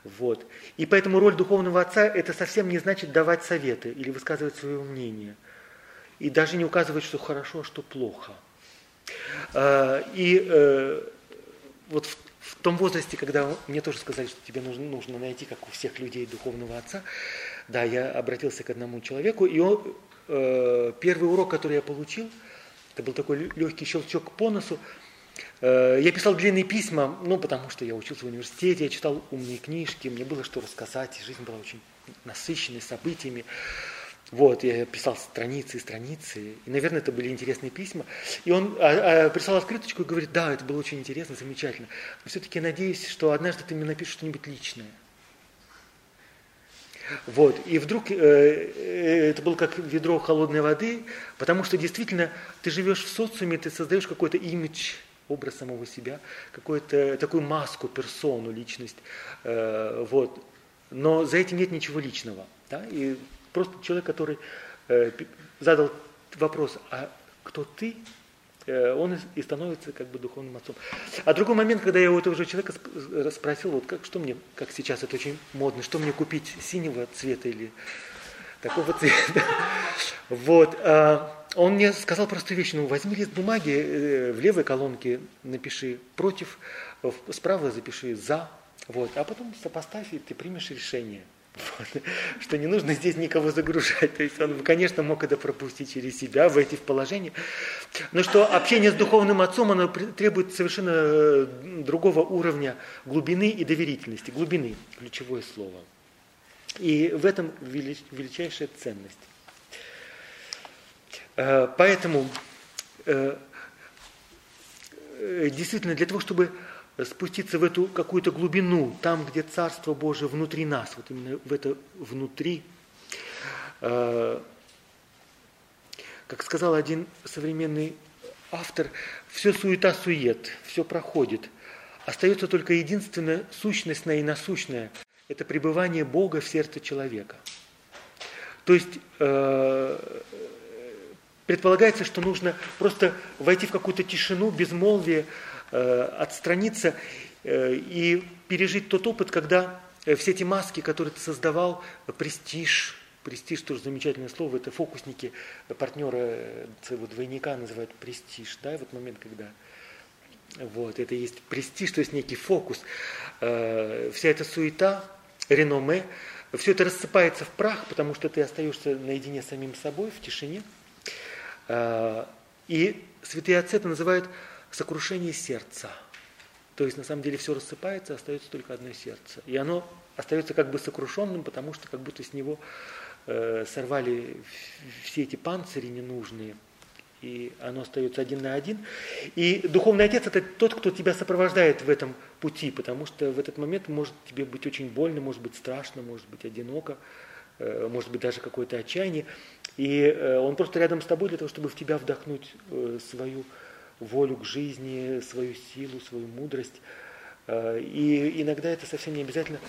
Вот. И поэтому роль духовного отца это совсем не значит давать советы или высказывать свое мнение. И даже не указывать, что хорошо, а что плохо. А, и э, вот в, том возрасте, когда мне тоже сказали, что тебе нужно, нужно найти, как у всех людей, духовного отца, да, я обратился к одному человеку, и он, э, первый урок, который я получил, это был такой легкий щелчок по носу, Э, я писал длинные письма, ну, потому что я учился в университете, я читал умные книжки, мне было что рассказать, и жизнь была очень насыщенной событиями. Вот, я писал страницы и страницы, и, наверное, это были интересные письма. И он а, а, прислал открыточку и говорит, да, это было очень интересно, замечательно. Но все-таки надеюсь, что однажды ты мне напишешь что-нибудь личное. Вот, и вдруг э, э, это было как ведро холодной воды, потому что действительно ты живешь в социуме, ты создаешь какой-то имидж образ самого себя, какую-то такую маску, персону, личность. Э, вот. Но за этим нет ничего личного. Да? И просто человек, который э, задал вопрос, а кто ты, э, он и становится как бы духовным отцом. А другой момент, когда я у этого же человека спросил, вот как, что мне, как сейчас это очень модно, что мне купить, синего цвета или такого цвета. Вот. А, он мне сказал простую вещь, ну возьми лист бумаги, э, в левой колонке напиши против, справа запиши за, вот, а потом сопоставь, и ты примешь решение. Вот. Что не нужно здесь никого загружать. То есть он, конечно, мог это пропустить через себя, войти в положение. Но что общение с духовным отцом, оно требует совершенно э, другого уровня глубины и доверительности. Глубины – ключевое слово. И в этом величайшая ценность. Э, поэтому э, действительно для того, чтобы спуститься в эту какую-то глубину, там, где Царство Божие внутри нас, вот именно в это внутри, как сказал один современный автор, все суета-сует, все проходит. Остается только единственная сущностная и насущная – это пребывание Бога в сердце человека. То есть Предполагается, что нужно просто войти в какую-то тишину, безмолвие, э, отстраниться э, и пережить тот опыт, когда э, все эти маски, которые ты создавал, престиж, престиж тоже замечательное слово, это фокусники партнера своего двойника называют престиж, да, и вот момент, когда вот, это есть престиж, то есть некий фокус. Вся эта суета, реноме, все это рассыпается в прах, потому что ты остаешься наедине с самим собой, в тишине – Э, и святые отцы это называют сокрушение сердца. То есть на самом деле все рассыпается, остается только одно сердце. И оно остается как бы сокрушенным, потому что как будто с него э, сорвали все эти панцири ненужные, и оно остается один на один. И духовный отец это тот, кто тебя сопровождает в этом пути, потому что в этот момент может тебе быть очень больно, может быть страшно, может быть одиноко, э, может быть даже какое-то отчаяние. И э, он просто рядом с тобой для того, чтобы в тебя вдохнуть э, свою волю к жизни, свою силу, свою мудрость. Э, и иногда это совсем не обязательно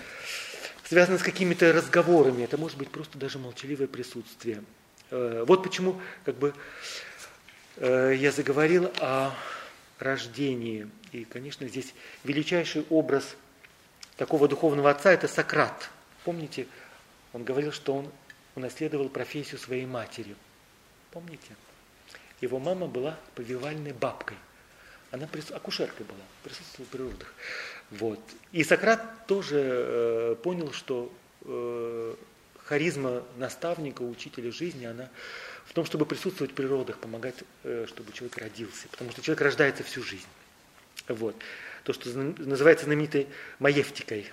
связано с какими-то разговорами, это может быть просто даже молчаливое присутствие. Вот почему как бы, я заговорил о рождении. И, конечно, здесь величайший образ такого духовного отца – это Сократ. Помните, он говорил, что он унаследовал профессию своей матери. Помните? Его мама была повивальной бабкой. Она акушеркой была, присутствовала при родах. Вот. И Сократ тоже э, понял, что э, харизма наставника, учителя жизни, она в том, чтобы присутствовать при родах, помогать, э, чтобы человек родился. Потому что человек рождается всю жизнь. Вот. То, что называется знаменитой маевтикой.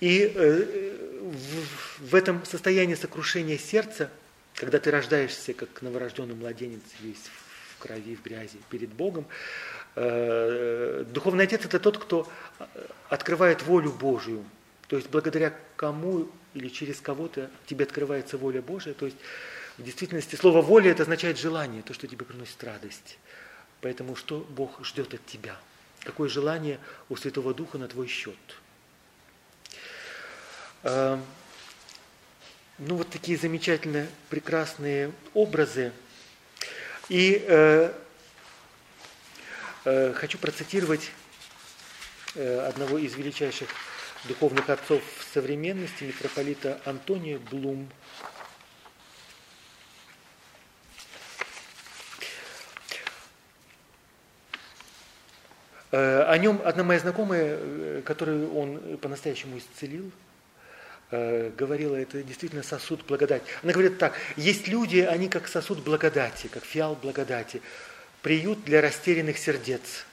И в, в этом состоянии сокрушения сердца, когда ты рождаешься как новорожденный младенец весь в крови, в грязи перед Богом, духовный отец это тот, кто открывает волю Божию. То есть благодаря кому или через кого-то тебе открывается воля Божия. То есть в действительности слово воля это означает желание, то, что тебе приносит радость. Поэтому что Бог ждет от тебя? Какое желание у Святого Духа на твой счет? Ну вот такие замечательные, прекрасные образы. И э, э, хочу процитировать э, одного из величайших духовных отцов современности, митрополита Антония Блум, Э, о нем одна моя знакомая, э, которую он по-настоящему исцелил, э, говорила, это действительно сосуд благодати. Она говорит так, есть люди, они как сосуд благодати, как фиал благодати, приют для растерянных сердец.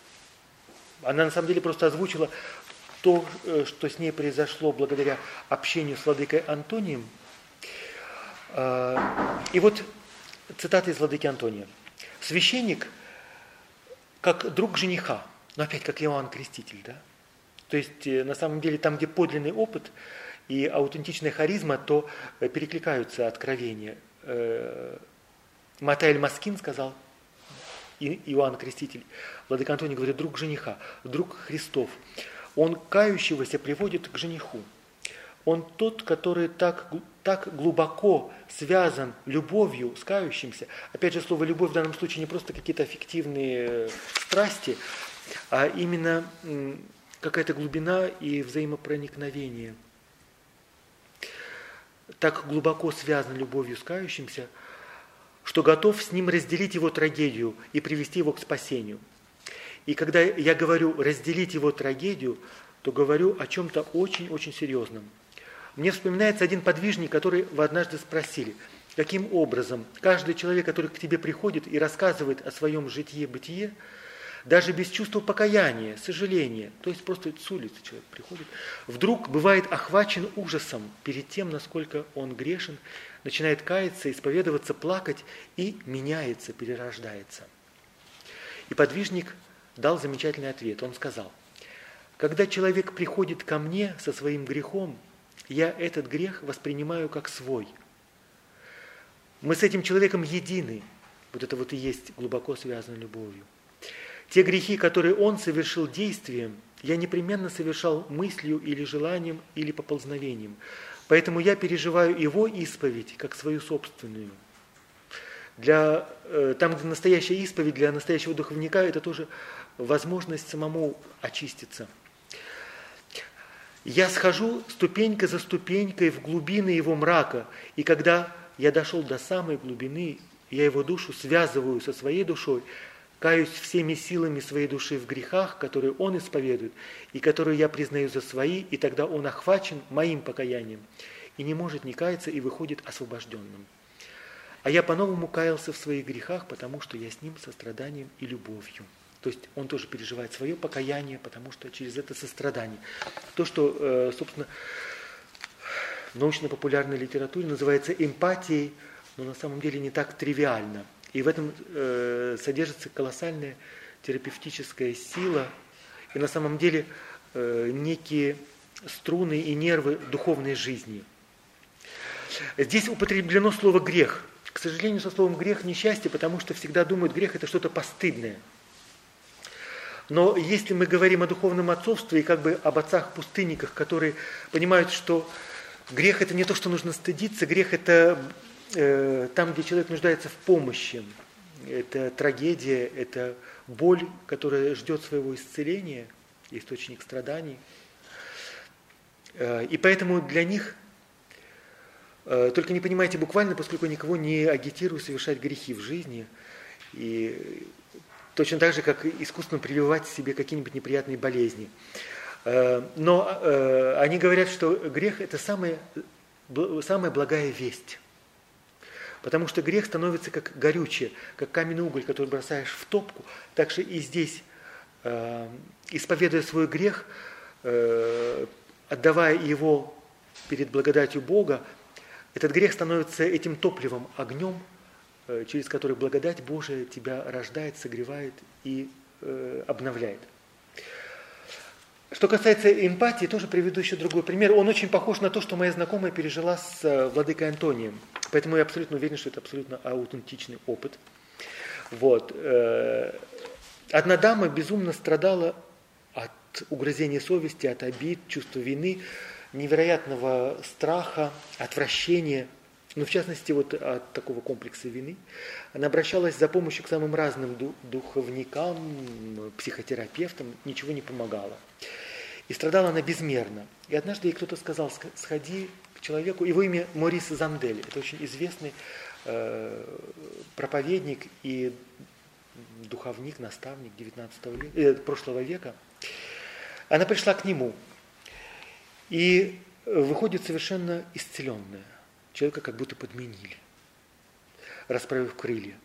Она на самом деле просто озвучила то, что с ней произошло благодаря общению с владыкой Антонием. И вот цитата из владыки Антония. Священник, как друг жениха – но опять как Иоанн Креститель, да? То есть э, на самом деле там, где подлинный опыт и аутентичная харизма, то э, перекликаются откровения. Э, Матаэль Маскин сказал, Иоанн Креститель, Владыка Антоний говорит, друг жениха, друг Христов. Он кающегося приводит к жениху. Он тот, который так, так глубоко связан любовью с кающимся. Опять же, слово «любовь» в данном случае не просто какие-то аффективные страсти, а именно какая-то глубина и взаимопроникновение. Так глубоко связан любовью с кающимся, что готов с ним разделить его трагедию и привести его к спасению. И когда я говорю разделить его трагедию, то говорю о чем-то очень-очень серьезном. Мне вспоминается один подвижник, который вы однажды спросили, каким образом каждый человек, который к тебе приходит и рассказывает о своем житие-бытие, даже без чувства покаяния, сожаления, то есть просто с улицы человек приходит, вдруг бывает охвачен ужасом перед тем, насколько он грешен, начинает каяться, исповедоваться, плакать и меняется, перерождается. И подвижник дал замечательный ответ. Он сказал, когда человек приходит ко мне со своим грехом, я этот грех воспринимаю как свой. Мы с этим человеком едины. Вот это вот и есть глубоко связано любовью. Те грехи, которые он совершил действием, я непременно совершал мыслью или желанием или поползновением. Поэтому я переживаю его исповедь как свою собственную. Для, э, там, где настоящая исповедь для настоящего духовника, это тоже возможность самому очиститься. Я схожу ступенька за ступенькой в глубины его мрака, и когда я дошел до самой глубины, я его душу связываю со своей душой, каюсь всеми силами своей души в грехах, которые он исповедует, и которые я признаю за свои, и тогда он охвачен моим покаянием, и не может не каяться, и выходит освобожденным. А я по-новому каялся в своих грехах, потому что я с ним состраданием и любовью. То есть он тоже переживает свое покаяние, потому что через это сострадание. То, что, э, собственно, в научно-популярной литературе называется эмпатией, но на самом деле не так тривиально – и в этом э, содержится колоссальная терапевтическая сила и на самом деле э, некие струны и нервы духовной жизни. Здесь употреблено слово «грех». К сожалению, со словом «грех» несчастье, потому что всегда думают, грех – это что-то постыдное. Но если мы говорим о духовном отцовстве и как бы об отцах-пустынниках, которые понимают, что грех – это не то, что нужно стыдиться, грех – это там, где человек нуждается в помощи, это трагедия, это боль, которая ждет своего исцеления, источник страданий. Э, и поэтому для них, э, только не понимайте буквально, поскольку никого не агитирую совершать грехи в жизни, и точно так же, как искусственно прививать себе какие-нибудь неприятные болезни. Но они говорят, что грех – это самая, самая благая весть. Потому что грех становится как горючее, как каменный уголь, который бросаешь в топку. Так же и здесь, э, исповедуя свой грех, э, отдавая его перед благодатью Бога, этот грех становится этим топливом, огнем, э, через который благодать Божия тебя рождает, согревает и э, обновляет. Что касается эмпатии, тоже приведу еще другой пример. Он очень похож на то, что моя знакомая пережила с э, владыкой Антонием. Поэтому я абсолютно уверен, что это абсолютно аутентичный опыт. Вот. Э, одна дама безумно страдала от угрызения совести, от обид, чувства вины, невероятного страха, отвращения, ну, в частности, вот от такого комплекса вины. Она обращалась за помощью к самым разным духовникам, психотерапевтам, ничего не помогало. И страдала она безмерно. И однажды ей кто-то сказал, сходи к человеку, его имя Морис Зандель, это очень известный э, проповедник и духовник, наставник 19 века, э, прошлого века. Она пришла к нему и выходит совершенно исцеленная. Человека как будто подменили, расправив крылья.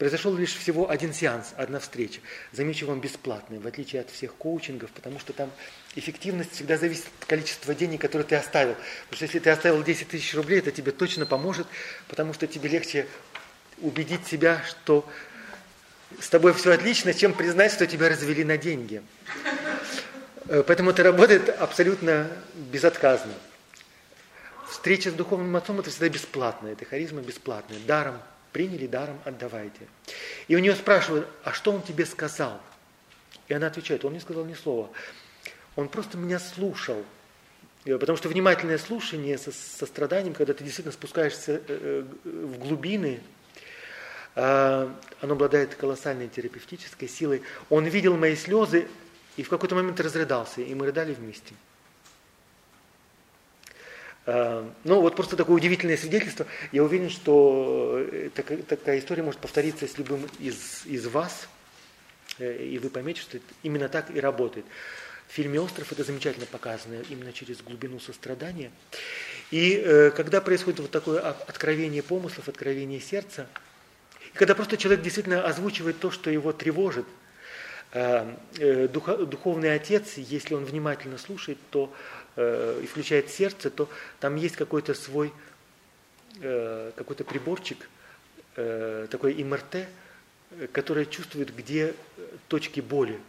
Произошел лишь всего один сеанс, одна встреча. Замечу вам бесплатная, в отличие от всех коучингов, потому что там эффективность всегда зависит от количества денег, которые ты оставил. Потому что если ты оставил 10 тысяч рублей, это тебе точно поможет, потому что тебе легче убедить себя, что с тобой все отлично, чем признать, что тебя развели на деньги. Э, поэтому это работает абсолютно безотказно. Встреча с духовным отцом – это всегда бесплатно, это харизма бесплатная, даром Приняли даром, отдавайте. И у нее спрашивают, а что он тебе сказал? И она отвечает, он не сказал ни слова. Он просто меня слушал. Потому что внимательное слушание со состраданием, когда ты действительно спускаешься э, э, в глубины, а, оно обладает колоссальной терапевтической силой. Он видел мои слезы и в какой-то момент разрыдался, и мы рыдали вместе. Э, ну, вот просто такое удивительное свидетельство. Я уверен, что э, такая, история может повториться с любым из, из вас, э, и вы поймете, что именно так и работает. В фильме «Остров» это замечательно показано, именно через глубину сострадания. И когда происходит вот такое откровение помыслов, откровение сердца, и когда просто человек действительно озвучивает то, что его тревожит, духовный отец, если он внимательно слушает, то э, и включает сердце, то там есть какой-то свой, э, какой-то приборчик, э, такой МРТ, который чувствует, где точки боли.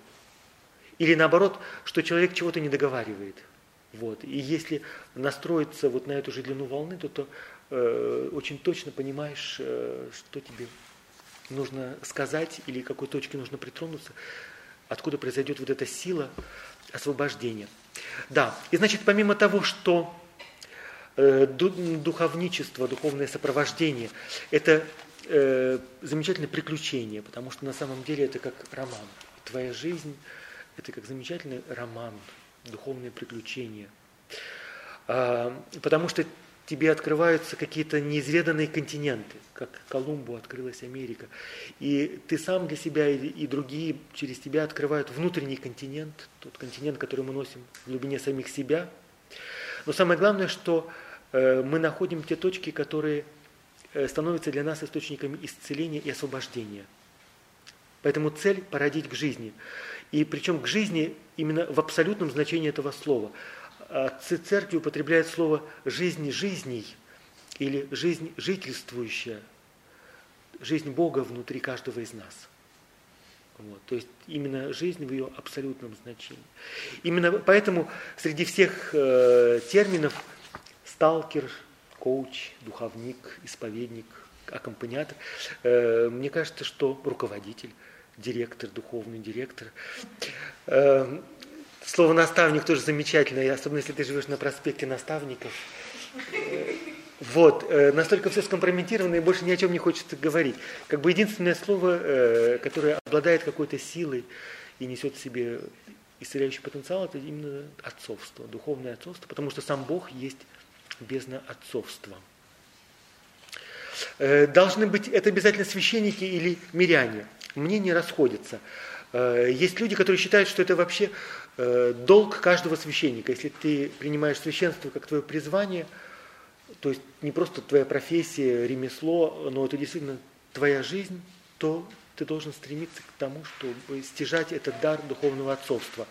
Или наоборот, что человек чего-то не договаривает. Вот. И если настроиться вот на эту же длину волны, то, то э, очень точно понимаешь, э, что тебе нужно сказать или какой точке нужно притронуться, откуда произойдет вот эта сила освобождения. Да, и значит, помимо того, что э, духовничество, духовное сопровождение – это э, замечательное приключение, потому что на самом деле это как роман. Твоя жизнь – это как замечательный роман, духовное приключение. А, потому что тебе открываются какие-то неизведанные континенты, как Колумбу открылась Америка. И ты сам для себя и, и другие через тебя открывают внутренний континент, тот континент, который мы носим в глубине самих себя. Но самое главное, что э, мы находим те точки, которые э, становятся для нас источниками исцеления и освобождения. Поэтому цель – породить к жизни. И причем к жизни именно в абсолютном значении этого слова – церкви употребляют слово «жизнь жизней» или «жизнь жительствующая», жизнь Бога внутри каждого из нас. Вот, то есть именно жизнь в ее абсолютном значении. Именно поэтому среди всех э, терминов сталкер, коуч, духовник, исповедник, аккомпаниатор, э, мне кажется, что руководитель, директор, духовный директор, э, Слово наставник тоже замечательное, особенно если ты живешь на проспекте наставников. Вот, э, настолько все скомпрометировано, и больше ни о чем не хочется говорить. Как бы единственное слово, э, которое обладает какой-то силой и несет в себе исцеляющий потенциал, это именно отцовство, духовное отцовство, потому что сам Бог есть бездна отцовства. Э, должны быть это обязательно священники или миряне. Мнения расходятся. Есть люди, которые считают, что это вообще Э, долг каждого священника. Если ты принимаешь священство как твое призвание, то есть не просто твоя профессия, ремесло, но это действительно твоя жизнь, то ты должен стремиться к тому, чтобы стяжать этот дар духовного отцовства.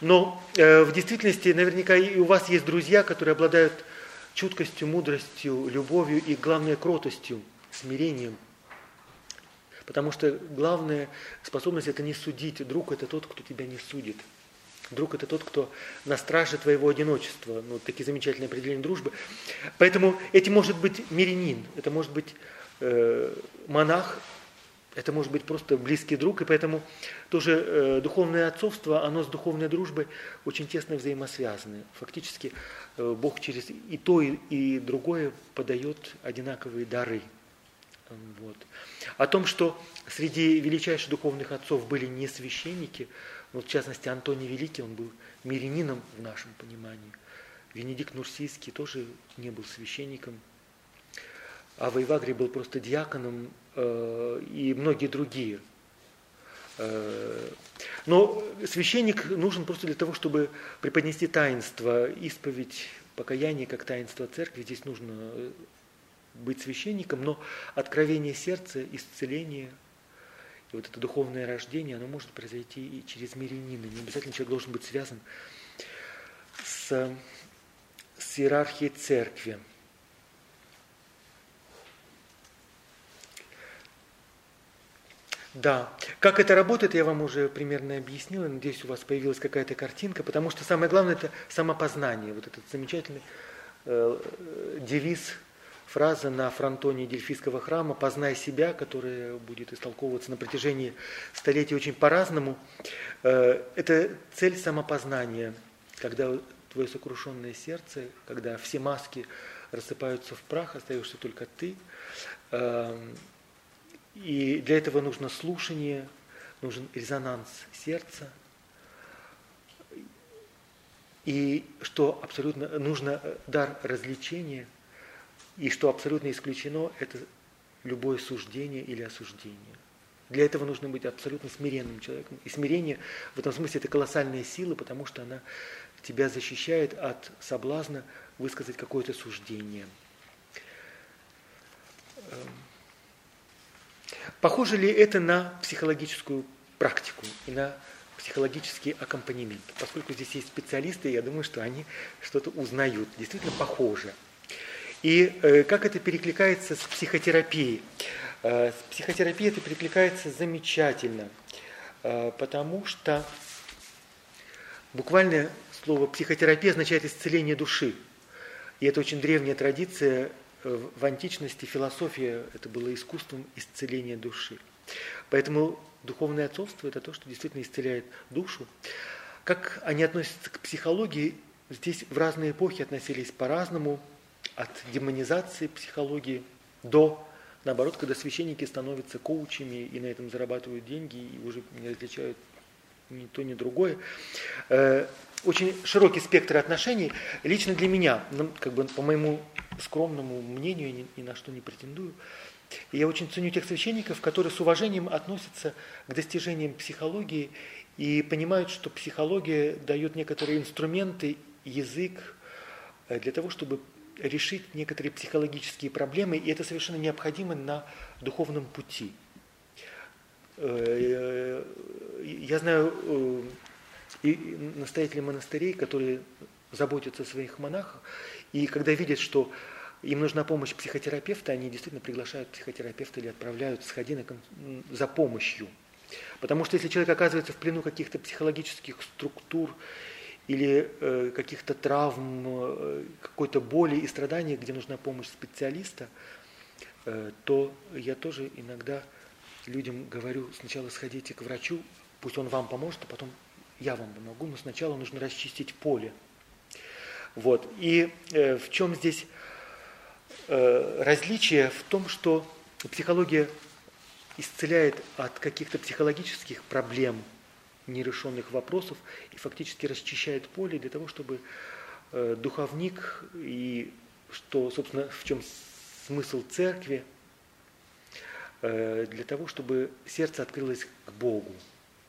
Но э, в действительности наверняка и у вас есть друзья, которые обладают чуткостью, мудростью, любовью и, главное, кротостью, смирением. Потому что главная способность – это не судить. Друг – это тот, кто тебя не судит. Друг – это тот, кто на страже твоего одиночества. Ну, такие замечательные определения дружбы. Поэтому этим может быть мирянин, это может быть э, монах, это может быть просто близкий друг, и поэтому тоже э, духовное отцовство, оно с духовной дружбой очень тесно взаимосвязаны. Фактически э, Бог через и то, и, и другое подает одинаковые дары. Вот. О том, что среди величайших духовных отцов были не священники, вот в частности Антоний Великий, он был мирянином в нашем понимании. Венедикт Нурсийский тоже не был священником, а Вайвагри был просто диаконом э, и многие другие. Э, но священник нужен просто для того, чтобы преподнести таинство, исповедь, покаяние как таинство церкви. Здесь нужно быть священником, но откровение сердца, исцеление, и вот это духовное рождение, оно может произойти и через мирянина. Не обязательно человек должен быть связан с, с иерархией церкви. Да, как это работает, я вам уже примерно объяснил. Надеюсь, у вас появилась какая-то картинка, потому что самое главное это самопознание. Вот этот замечательный э, девиз фраза на фронтоне Дельфийского храма «Познай себя», которая будет истолковываться на протяжении столетий очень по-разному. Э, это цель самопознания, когда твое сокрушенное сердце, когда все маски рассыпаются в прах, остаешься только ты. Эм, и для этого нужно слушание, нужен резонанс сердца. И что абсолютно нужно э, дар развлечения – и что абсолютно исключено, это любое суждение или осуждение. Для этого нужно быть абсолютно смиренным человеком. И смирение в этом смысле это колоссальная сила, потому что она тебя защищает от соблазна высказать какое-то суждение. Эм. Похоже ли это на психологическую практику и на психологический аккомпанемент? Поскольку здесь есть специалисты, я думаю, что они что-то узнают. Действительно похоже. И э, как это перекликается с психотерапией? Э, с психотерапией это перекликается замечательно, э, потому что буквально слово психотерапия означает исцеление души. И это очень древняя традиция в античности, философия это было искусством исцеления души. Поэтому духовное отцовство это то, что действительно исцеляет душу. Как они относятся к психологии, здесь в разные эпохи относились по-разному – от демонизации психологии до, наоборот, когда священники становятся коучами и на этом зарабатывают деньги и уже не различают ни то, ни другое. Э, очень широкий спектр отношений. Лично для меня, ну, как бы по моему скромному мнению, я ни, на что не претендую, я очень ценю тех священников, которые с уважением относятся к достижениям психологии и понимают, что психология дает некоторые инструменты, язык э, для того, чтобы решить некоторые психологические проблемы, и это совершенно необходимо на духовном пути. Э, я знаю э, и настоятелей монастырей, которые заботятся о своих монахах, и когда видят, что им нужна помощь психотерапевта, они действительно приглашают психотерапевта или отправляют, сходи на, за помощью. Потому что если человек оказывается в плену каких-то психологических структур или э, каких-то травм, э, какой-то боли и страданий, где нужна помощь специалиста, э, то я тоже иногда людям говорю, сначала сходите к врачу, пусть он вам поможет, а потом я вам помогу, но сначала нужно расчистить поле. Вот. И э, в чем здесь э, различие? В том, что психология исцеляет от каких-то психологических проблем, нерешенных вопросов и фактически расчищает поле для того, чтобы э, духовник и что, собственно, в чем смысл церкви, э, для того, чтобы сердце открылось к Богу.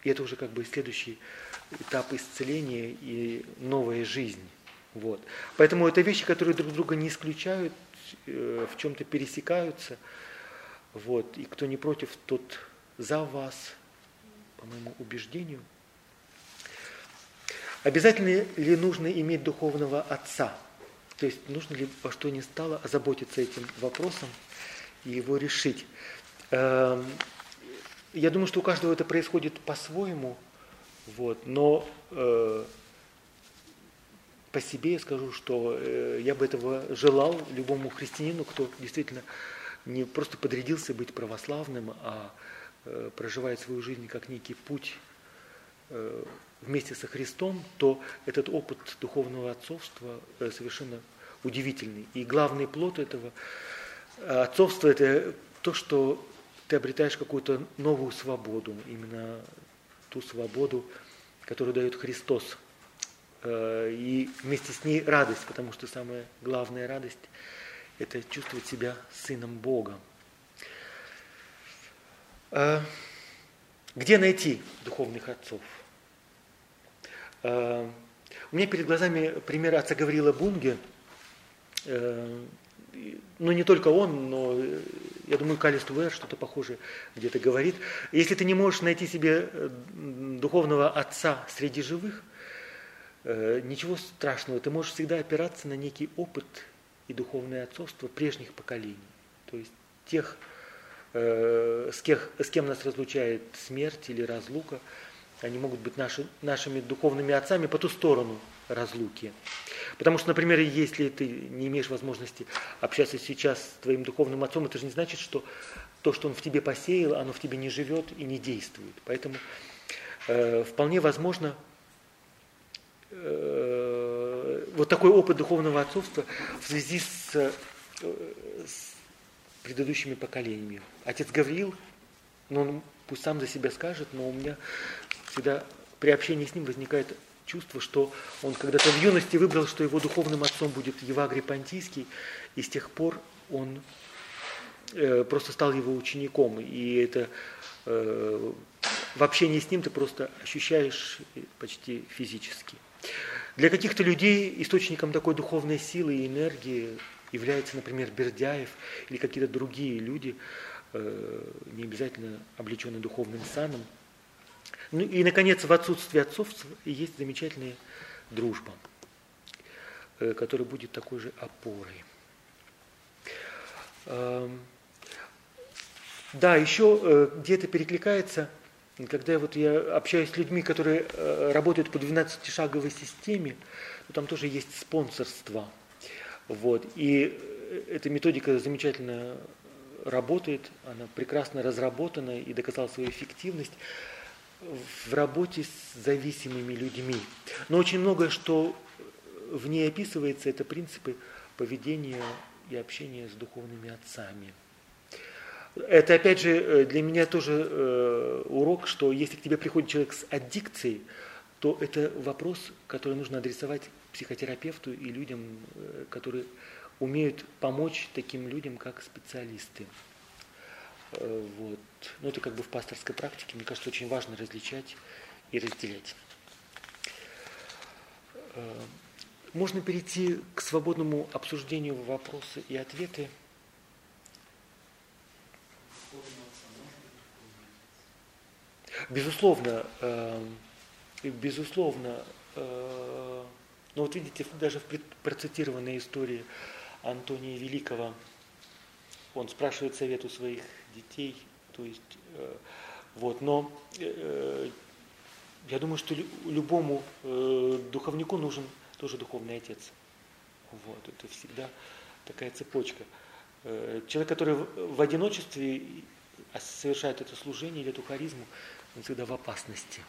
И это уже как бы следующий этап исцеления и новая жизнь. Вот. Поэтому это вещи, которые друг друга не исключают, э, в чем-то пересекаются. Вот. И кто не против, тот за вас, по моему убеждению. Обязательно ли нужно иметь духовного отца? То есть нужно ли во что ни стало озаботиться этим вопросом и его решить? Эм, я думаю, что у каждого это происходит по-своему, вот, но э, по себе я скажу, что э, я бы этого желал любому христианину, кто действительно не просто подрядился быть православным, а э, проживает свою жизнь как некий путь вместе со Христом, то этот опыт духовного отцовства э, совершенно удивительный. И главный плод этого э, отцовства – это то, что ты обретаешь какую-то новую свободу, именно ту свободу, которую дает Христос. Э, и вместе с ней радость, потому что самая главная радость – это чувствовать себя сыном Бога. Где найти духовных отцов? Э, у меня перед глазами пример отца Гаврила Бунге. Ну, не только он, но я думаю, Калист Уэр что-то похожее где-то говорит. Если ты не можешь найти себе духовного отца среди живых, Э, ничего страшного, ты можешь всегда опираться на некий опыт и духовное отцовство прежних поколений. То есть тех, э, с, кем, с кем нас разлучает смерть или разлука, они могут быть наши, нашими духовными отцами по ту сторону разлуки. Потому что, например, если ты не имеешь возможности общаться сейчас с твоим духовным отцом, это же не значит, что то, что он в тебе посеял, оно в тебе не живет и не действует. Поэтому э, вполне возможно Э, вот такой опыт духовного отцовства в связи с, э, с предыдущими поколениями. Отец Гавриил, ну, он пусть сам за себя скажет, но у меня всегда при общении с ним возникает чувство, что он когда-то в юности выбрал, что его духовным отцом будет Евагрий Понтийский, и с тех пор он э, просто стал его учеником. И это э, в общении с ним ты просто ощущаешь почти физически. Для каких-то людей источником такой духовной силы и энергии является, например, Бердяев или какие-то другие люди, э, не обязательно облеченные духовным саном. Ну и, наконец, в отсутствии отцовства есть замечательная дружба, э, которая будет такой же опорой. Да, еще э, где-то перекликается – когда вот я общаюсь с людьми, которые э, работают по 12-шаговой системе, там тоже есть спонсорство. Вот. И эта методика замечательно работает, она прекрасно разработана и доказала свою эффективность в работе с зависимыми людьми. Но очень многое, что в ней описывается, это принципы поведения и общения с духовными отцами – это, опять же, э, для меня тоже э, урок, что если к тебе приходит человек с аддикцией, то это вопрос, который нужно адресовать психотерапевту и людям, э, которые умеют помочь таким людям, как специалисты. Э, вот. Ну, это как бы в пасторской практике, мне кажется, очень важно различать и разделять. Э, можно перейти к свободному обсуждению вопросы и ответы. Безусловно, э, безусловно, но вот видите, даже в процитированной истории Антония Великого, он спрашивает совет у своих детей, то есть, э, вот, но э, я думаю, что любому э, духовнику нужен тоже духовный отец. Вот, это всегда такая цепочка. Э, человек, который в одиночестве совершает это служение или эту харизму, он всегда в опасности.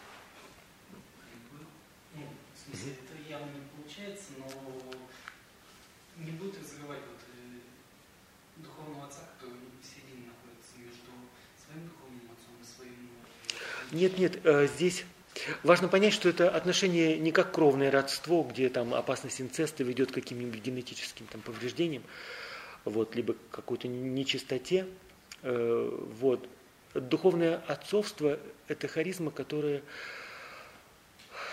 Ну, в смысле, это явно не получается, но не будет разрывать вот, э, духовного отца, который в середине находится между своим духовным отцом и своим... Э, нет, нет, э, здесь Важно понять, что это отношение не как кровное родство, где там опасность инцеста ведет к каким-нибудь генетическим там, повреждениям, вот, либо к какой-то нечистоте. Вот. Духовное отцовство – это харизма, которая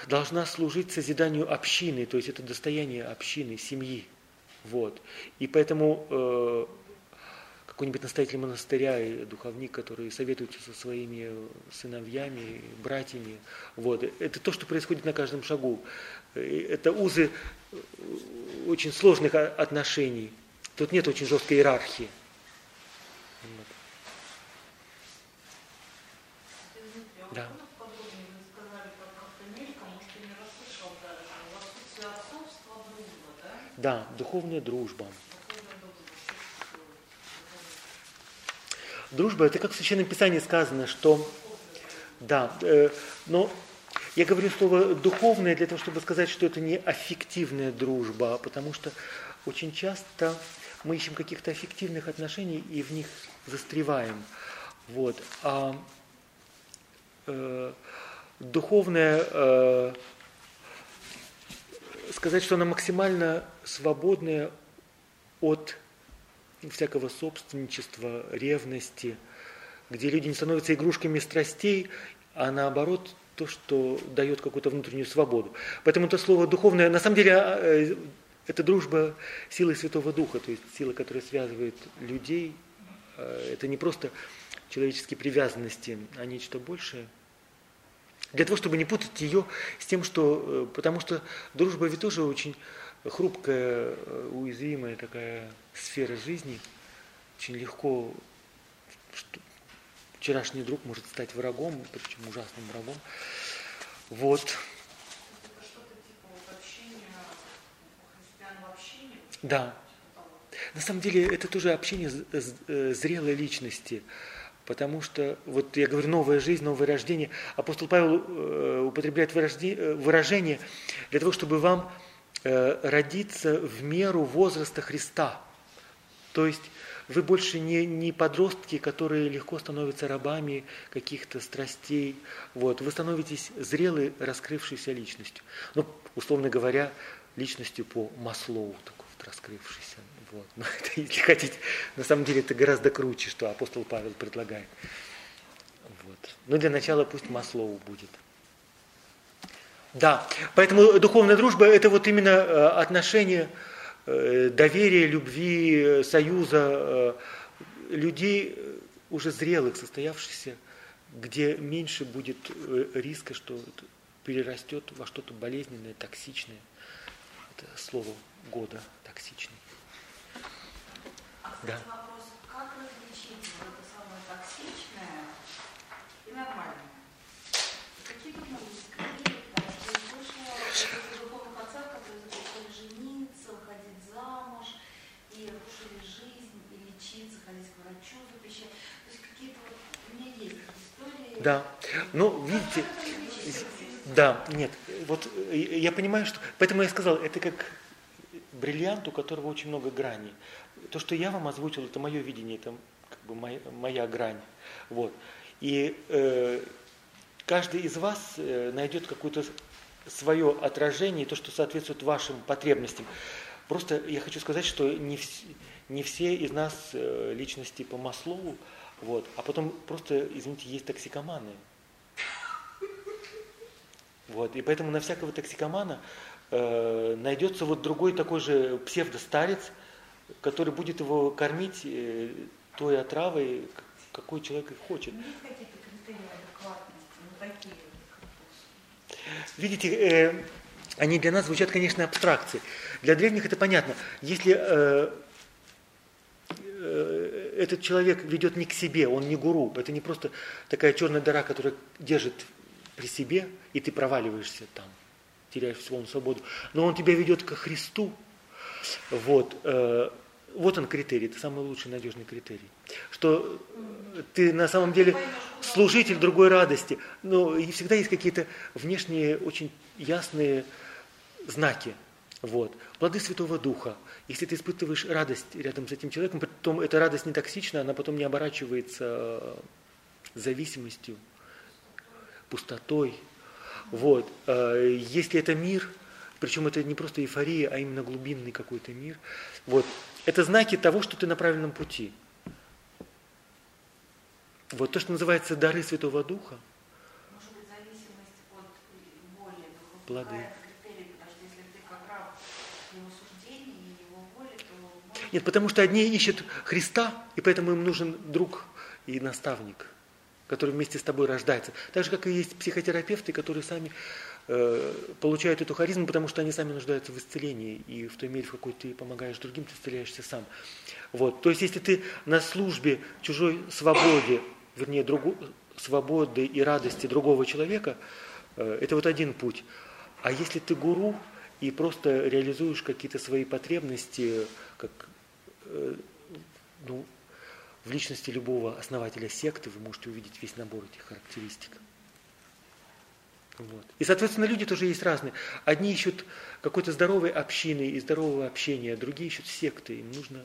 должна служить созиданию общины, то есть это достояние общины, семьи. Вот. И поэтому э, какой-нибудь настоятель монастыря и духовник, который советуется со своими сыновьями, братьями. Вот. Это то, что происходит на каждом шагу. Это узы очень сложных отношений. Тут нет очень жесткой иерархии. Вот. Да. Да, духовная дружба. Дружба, это как в Священном Писании сказано, что, да, э, но я говорю слово духовное для того, чтобы сказать, что это не аффективная дружба, потому что очень часто мы ищем каких-то аффективных отношений и в них застреваем. Вот. А э, духовная, э, сказать, что она максимально свободная от всякого собственничества, ревности, где люди не становятся игрушками страстей, а наоборот то, что дает какую-то внутреннюю свободу. Поэтому это слово духовное, на самом деле, а, э, это дружба силы Святого Духа, то есть сила, которая связывает людей. А, это не просто человеческие привязанности, а нечто большее. Для того, чтобы не путать ее с тем, что... Э, потому что дружба ведь тоже очень хрупкая, э, уязвимая такая сфера жизни. Очень легко вчерашний друг может стать врагом, причем ужасным врагом. Вот. Да. На самом деле это тоже общение э, зрелой личности. Потому что, вот я говорю, новая жизнь, новое рождение. Апостол Павел э, употребляет выражение для того, чтобы вам родиться в меру возраста Христа. То есть вы больше не, не подростки, которые легко становятся рабами каких-то страстей. Вот. Вы становитесь зрелой, раскрывшейся личностью. Ну, условно говоря, личностью по Маслоу, такой вот раскрывшейся. Вот. Но это, если хотите, на самом деле это гораздо круче, что апостол Павел предлагает. Вот. Но для начала пусть Маслоу будет. Да, поэтому духовная дружба – это вот именно э, отношение э, доверия, любви, союза э, людей уже зрелых, состоявшихся, где меньше будет риска, что перерастет во что-то болезненное, токсичное. Это слово года – токсичный. А, да. вопрос, как различить это самое токсичное и нормальное? Какие тут могут быть Да. Ну, видите, да, нет, вот я понимаю, что... Поэтому я сказал, это как бриллиант, у которого очень много граней. То, что я вам озвучил, это мое видение, это как бы моя, моя грань. Вот. И э, каждый из вас э, найдет какое-то свое отражение, то, что соответствует вашим потребностям. Просто я хочу сказать, что не, вс, не все из нас э, личности по Маслову, вот. А потом просто, извините, есть токсикоманы. Вот. И поэтому на всякого токсикомана э, найдется вот другой такой же псевдостарец, который будет его кормить э, той отравой, какой человек и хочет. Видите, э, они для нас звучат, конечно, абстракции. Для древних это понятно. Если э, Э, этот человек ведет не к себе, он не гуру. Это не просто такая черная дыра, которая держит при себе, и ты проваливаешься там, теряешь свою свободу. Но он тебя ведет ко Христу. Вот, э, вот он критерий, это самый лучший надежный критерий. Что ты на самом деле служитель другой радости. Но и всегда есть какие-то внешние очень ясные знаки. Вот. Плоды Святого Духа. Если ты испытываешь радость рядом с этим человеком, потом эта радость не токсична, она потом не оборачивается э, зависимостью, пустотой. Вот. Э, если это мир, причем это не просто эйфория, а именно глубинный какой-то мир, вот. это знаки того, что ты на правильном пути. Вот то, что называется дары Святого Духа. Может быть, зависимость от Нет, потому что одни ищут Христа, и поэтому им нужен друг и наставник, который вместе с тобой рождается. Так же, как и есть психотерапевты, которые сами э, получают эту харизму, потому что они сами нуждаются в исцелении, и в той мере, в какой ты помогаешь другим, ты исцеляешься сам. Вот. То есть, если ты на службе чужой свободе, вернее, другу, свободы и радости другого человека, э, это вот один путь. А если ты гуру и просто реализуешь какие-то свои потребности, как э, ну, в личности любого основателя секты вы можете увидеть весь набор этих характеристик. Вот. И, соответственно, люди тоже есть разные. Одни ищут какой-то здоровой общины и здорового общения, другие ищут секты. Им нужно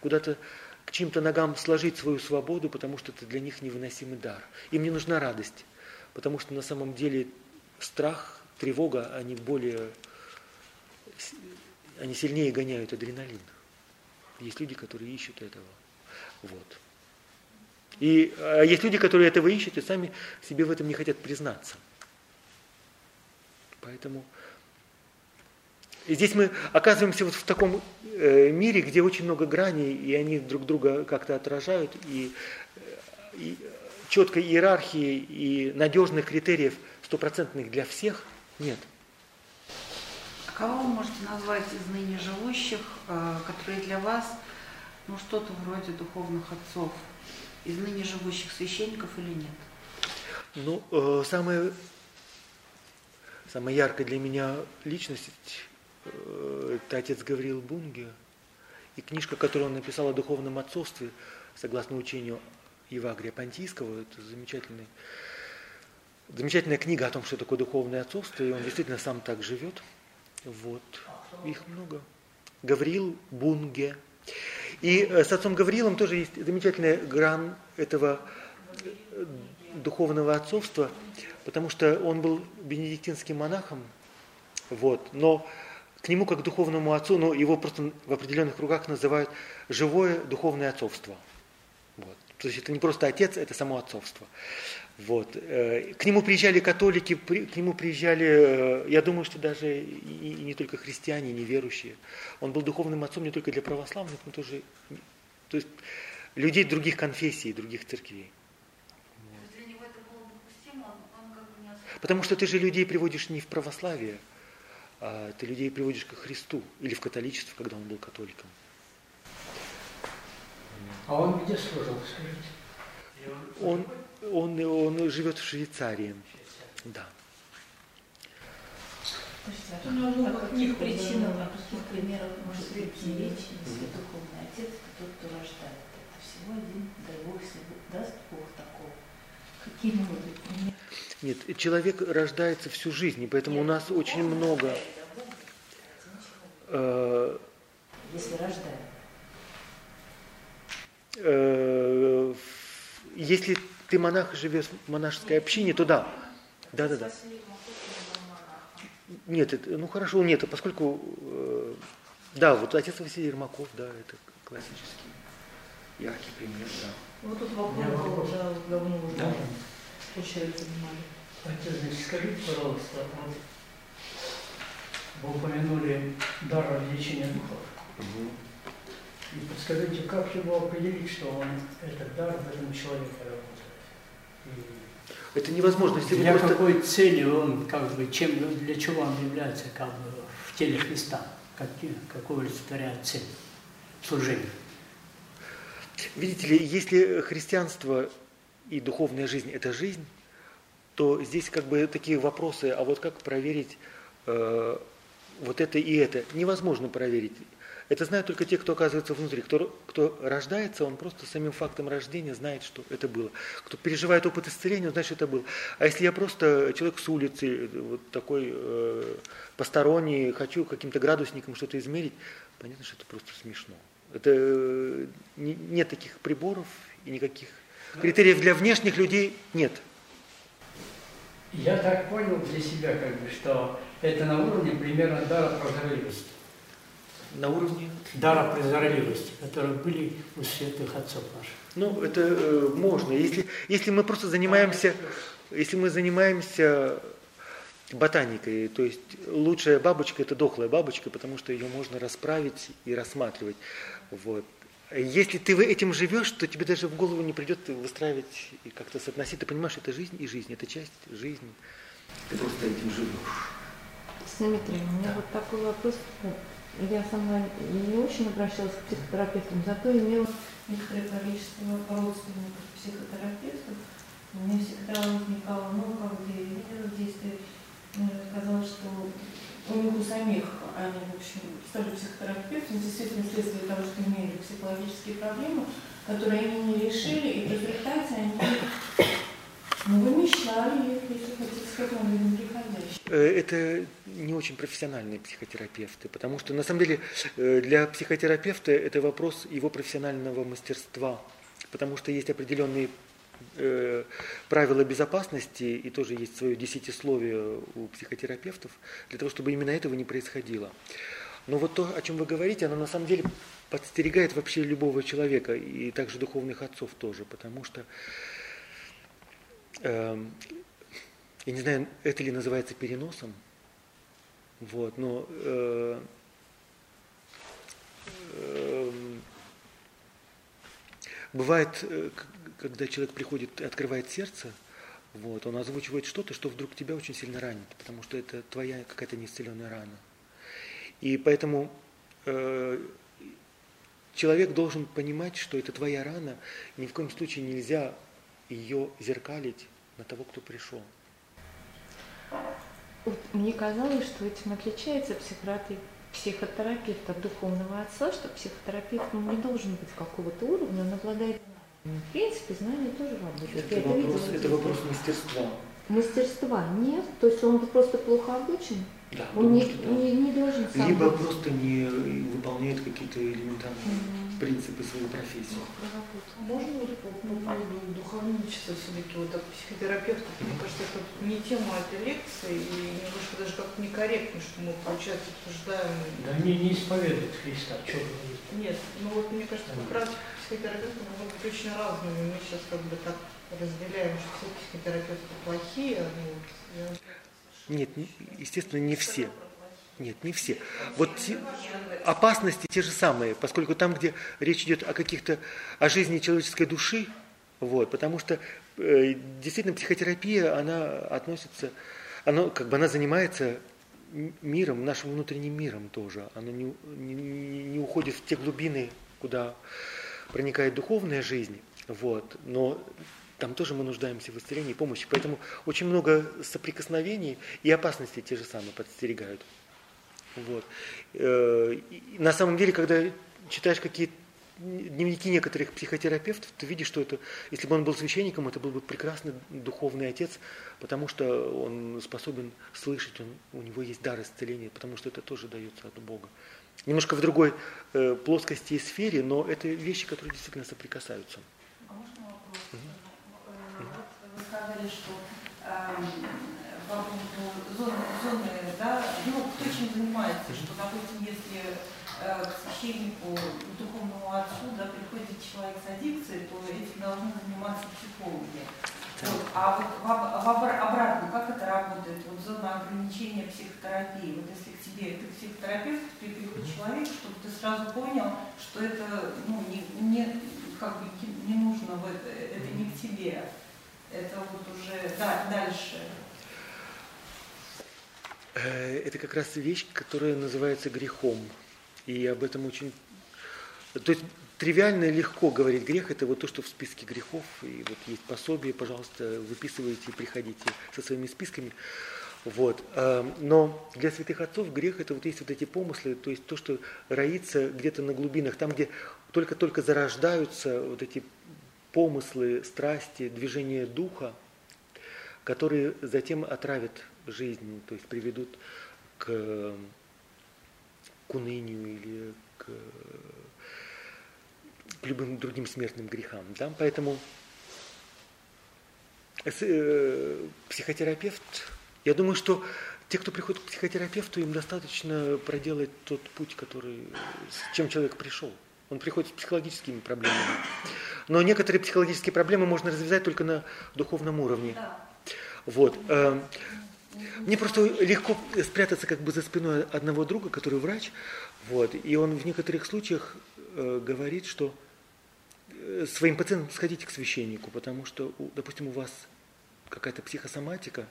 куда-то к чьим-то ногам сложить свою свободу, потому что это для них невыносимый дар. Им не нужна радость, потому что на самом деле страх, тревога, они более, они сильнее гоняют адреналин. Есть люди, которые ищут этого. Вот. И а есть люди, которые этого ищут и сами себе в этом не хотят признаться. Поэтому и здесь мы оказываемся вот в таком э, мире, где очень много граней, и они друг друга как-то отражают, и, и четкой иерархии и надежных критериев стопроцентных для всех нет. А кого вы можете назвать из ныне живущих, э, которые для вас ну, что-то вроде духовных отцов, из ныне живущих священников или нет? Ну, э, самая, самая яркая для меня личность Э, это отец Гавриил Бунге, и книжка, которую он написал о духовном отцовстве, согласно учению Евагрия Понтийского, это замечательный, замечательная книга о том, что такое духовное отцовство, и он действительно сам так живет. Вот. Их много. Гавриил Бунге. И э, с отцом Гавриилом тоже есть замечательная гран этого э, духовного отцовства, потому что он был бенедиктинским монахом, вот, но к нему как к духовному отцу, но его просто в определенных кругах называют живое духовное отцовство. Вот. То есть это не просто отец, это само отцовство. Вот. Э, к нему приезжали католики, к нему приезжали, э, я думаю, что даже и не только христиане, и неверующие. Он был духовным отцом не только для православных, но тоже то есть людей других конфессий, других церквей. Потому что ты же людей приводишь не в православие, а ты людей приводишь ко Христу или в католичество, когда он был католиком. А он где служил, скажите? Он, он, он живет в Швейцарии. Да. А ну, каких причин, на каких примерах может прийти речь, если духовный отец, это тот, кто рождает? Это всего один, дай Бог, если даст Бог такого. Какие могут быть примеры? Нет, человек рождается всю жизнь, и поэтому Нет, у нас очень много... Э, Если рождает. Э, если ты монах и живешь в монашеской общине, то да. Да, да, да. Нет, это, ну хорошо, нет, поскольку, э, да, вот отец Василий Ермаков, да, это классический яркий пример, да. Вот тут вопрос был, давно уже. Да. Получается, внимание. Отец, значит, скажите, пожалуйста, вот вы упомянули дар лечения духов. Угу. И подскажите, как его определить, что он, этот дар в этом человеке работает? Это невозможно. Если для просто... какой цели он, как бы, чем, для чего он является как бы, в теле Христа? Как, какую олицетворяет цель служения? Видите ли, если христианство и духовная жизнь – это жизнь, то здесь как бы такие вопросы, а вот как проверить э, вот это и это, невозможно проверить. Это знают только те, кто оказывается внутри. Кто, кто рождается, он просто самим фактом рождения знает, что это было. Кто переживает опыт исцеления, он знает, что это было. А если я просто человек с улицы, вот такой э, посторонний, хочу каким-то градусником что-то измерить, понятно, что это просто смешно. Это э, не, нет таких приборов и никаких критериев для внешних людей нет. Я так понял для себя, как бы, что это на уровне примерно дара прозорливости. На уровне? Дара прозорливости, которые были у святых отцов наших. Ну, это э, можно. Если, если мы просто занимаемся, если мы занимаемся ботаникой. То есть лучшая бабочка – это дохлая бабочка, потому что ее можно расправить и рассматривать. Вот. Если ты этим живешь, то тебе даже в голову не придет выстраивать и как-то соотносить. Ты понимаешь, это жизнь и жизнь, это часть жизни. Ты просто этим живешь. Дмитрий, у меня да. вот такой вопрос. Я сама не очень обращалась к психотерапевтам, зато имела некоторое количество родственников психотерапевтов. Меня всегда возникало, ну, как бы, действие, казалось, что у них у самих, они, в общем, стали психотерапевтами, действительно вследствие того, что имели психологические проблемы, которые они не решили, и в результате они ну. Э, это не очень профессиональные психотерапевты, потому что на самом деле э, для психотерапевта это вопрос его профессионального мастерства, потому что есть определенные э, правила безопасности, и тоже есть свое десятисловие у психотерапевтов, для того, чтобы именно этого не происходило. Но вот то, о чем вы говорите, оно на самом деле подстерегает вообще любого человека, и также духовных отцов тоже, потому что, э, я не знаю, это ли называется переносом, вот, но э, э, бывает, когда человек приходит и открывает сердце, вот, он озвучивает что-то, что вдруг тебя очень сильно ранит, потому что это твоя какая-то неисцеленная рана. И поэтому э, человек должен понимать, что это твоя рана, ни в коем случае нельзя ее зеркалить на того, кто пришел. Вот мне казалось, что этим отличается психотерапевт, психотерапевт от духовного отца, что психотерапевт ну, не должен быть какого-то уровня, он обладает в принципе, знания тоже работают. Это, вопрос, это вопрос мастерства. Мастерства нет, то есть он просто плохо обучен. Да, он не, да. не, не должен сам Либо быть. просто не выполняет какие-то элементарные mm-hmm. Принципы своей профессии. Можно вот по, по поводу духовничества все-таки, вот от психотерапевтов, мне кажется, это не тема этой лекции, и немножко даже как-то некорректно, что мы, получается, обсуждаем... Да они не исповедуют Христа, что вы Нет, ну вот мне кажется, как раз психотерапевты могут быть очень разными. Мы сейчас как бы так разделяем, что все психотерапевты плохие. А ну, вот, нет, естественно, не все. Нет, не все. Вот опасности те же самые, поскольку там, где речь идет о каких-то, о жизни человеческой души, вот, потому что э, действительно психотерапия, она относится, она, как бы она занимается миром, нашим внутренним миром тоже. Она не, не, не уходит в те глубины, куда проникает духовная жизнь, вот, но там тоже мы нуждаемся в исцелении и помощи. Поэтому очень много соприкосновений и опасностей те же самые подстерегают. Вот. Э, на самом деле, когда читаешь какие-то дневники некоторых психотерапевтов, ты видишь, что это, если бы он был священником, это был бы прекрасный духовный отец, потому что он способен слышать, он, у него есть дар исцеления, потому что это тоже дается от Бога. Немножко в другой э, плоскости и сфере, но это вещи, которые действительно соприкасаются. А можно вопрос? Угу сказали, что э, зоны, зоны, да, ну, кто чем занимается, что, допустим, если э, к священнику, к духовному отцу, да, приходит человек с аддикцией, то этим должны заниматься психологи. Вот. А вот в, в, обратно, как это работает? Вот зона ограничения психотерапии. Вот если к тебе, ты психотерапевт, тебе приходит человек, чтобы ты сразу понял, что это ну, не, не, как бы не нужно, в это, это не к тебе это вот уже да, дальше? Э, это как раз вещь, которая называется грехом. И об этом очень... То есть тривиально легко говорить грех, это вот то, что в списке грехов, и вот есть пособие, пожалуйста, выписывайте, приходите со своими списками. Вот. Э, но для святых отцов грех это вот есть вот эти помыслы, то есть то, что роится где-то на глубинах, там, где только-только зарождаются вот эти помыслы, страсти, движения духа, которые затем отравят жизнь, то есть приведут к, к унынию или к, к любым другим смертным грехам. Да? Поэтому э, психотерапевт, я думаю, что те, кто приходит к психотерапевту, им достаточно проделать тот путь, который, с чем человек пришел. Он приходит с психологическими проблемами. Но некоторые психологические проблемы можно развязать только на духовном уровне. Вот. Мне просто легко спрятаться как бы за спиной одного друга, который врач, вот, и он в некоторых случаях э, говорит, что э, своим пациентам сходите к священнику, потому что, допустим, у вас какая-то психосоматика,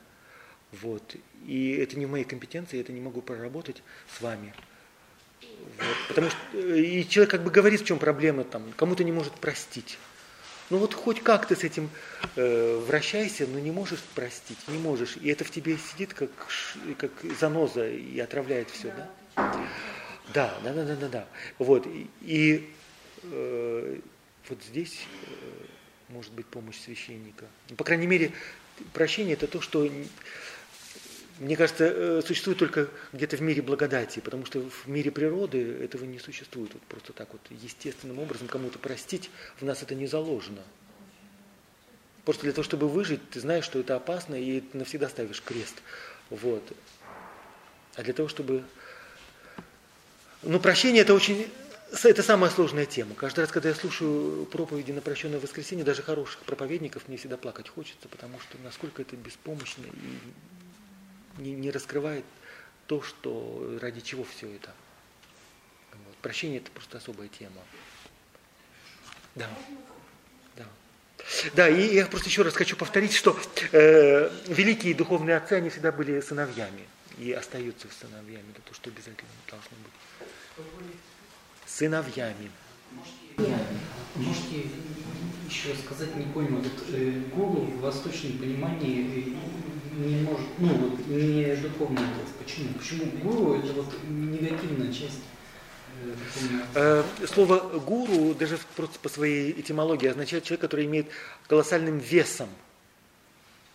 вот, и это не в моей компетенции, я это не могу проработать с вами. Вот, потому что э, и человек как бы говорит, в чем проблема, там, кому-то не может простить. Ну вот хоть как ты с этим э, вращайся, но не можешь простить, не можешь. И это в тебе сидит как, как заноза и отравляет все, да? Да, да, да, да, да, да. Вот. И, и, э, вот здесь э, может быть помощь священника. По крайней мере, прощение это то, что, мне кажется, э, существует только где-то в мире благодати, потому что в мире природы этого не существует. Вот просто так вот естественным образом кому-то простить, в нас это не заложено. Просто для того, чтобы выжить, ты знаешь, что это опасно, и ты навсегда ставишь крест. Вот. А для того, чтобы... Ну, прощение это очень... Это самая сложная тема. Каждый раз, когда я слушаю проповеди на прощенное воскресенье, даже хороших проповедников, мне всегда плакать хочется, потому что насколько это беспомощно и не, не раскрывает то, что ради чего все это. Вот. Прощение это просто особая тема. Да. Да. Да, и я просто еще раз хочу повторить, что э, великие духовные отцы, они всегда были сыновьями и остаются сыновьями. Это то, что обязательно должно быть. Сыновьями. Можете еще сказать, не понял, вот э, гуру в восточном понимании э, не может, ну вот не духовный отец. Почему? Почему гуру это вот негативная часть э? Э, Слово гуру даже просто по своей этимологии означает человек, который имеет колоссальным весом,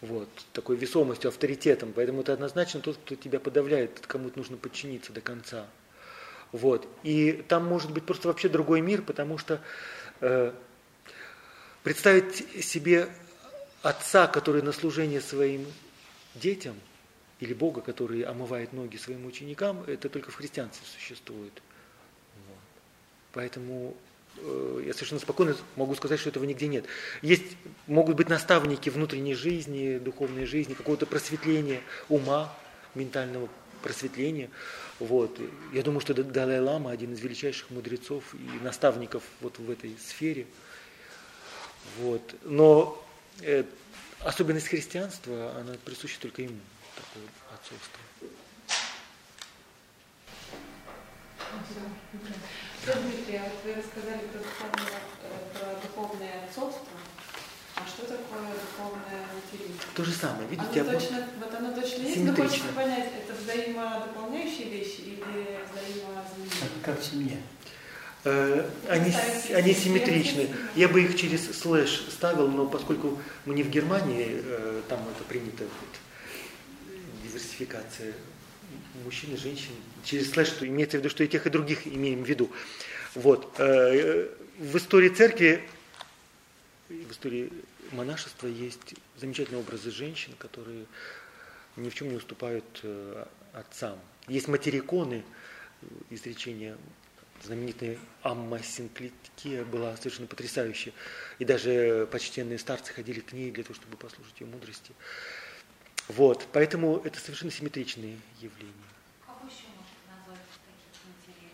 вот, такой весомостью, авторитетом. Поэтому это однозначно тот, кто тебя подавляет, кому нужно подчиниться до конца. Вот. И там может быть просто вообще другой мир, потому что э, представить себе отца, который на служение своим детям, или Бога, который омывает ноги своим ученикам, это только в христианстве существует. Вот. Поэтому э, я совершенно спокойно могу сказать, что этого нигде нет. Есть, могут быть наставники внутренней жизни, духовной жизни, какого-то просветления ума, ментального просветления. Вот. Я думаю, что Далай-Лама один из величайших мудрецов и наставников вот в этой сфере. Вот. Но э, особенность христианства, она присуща только ему, такое отцовство. Дмитрий, а вот вы рассказали про духовное, э, про духовное отцовство. А что такое духовное материнство? То же самое, видите, Оно точно, вот оно точно есть, но хочется понять, это взаимодополняющие вещи или взаимозаменяемые? Как в семье. Они, с- они симметричны. Я бы их через слэш ставил, но поскольку мы не в Германии, э, там это принято вот, диверсификация мужчин и женщин. Через слэш что имеется в виду, что и тех, и других имеем в виду. Вот. Э, В истории церкви, в истории монашества есть замечательные образы женщин, которые ни в чем не уступают э, отцам. Есть материконы, э, изречение знаменитая Амма Синклитикия была совершенно потрясающая. И даже почтенные старцы ходили к ней для того, чтобы послушать ее мудрости. Вот, поэтому это совершенно симметричные явления. Кого еще можно назвать таких матерей?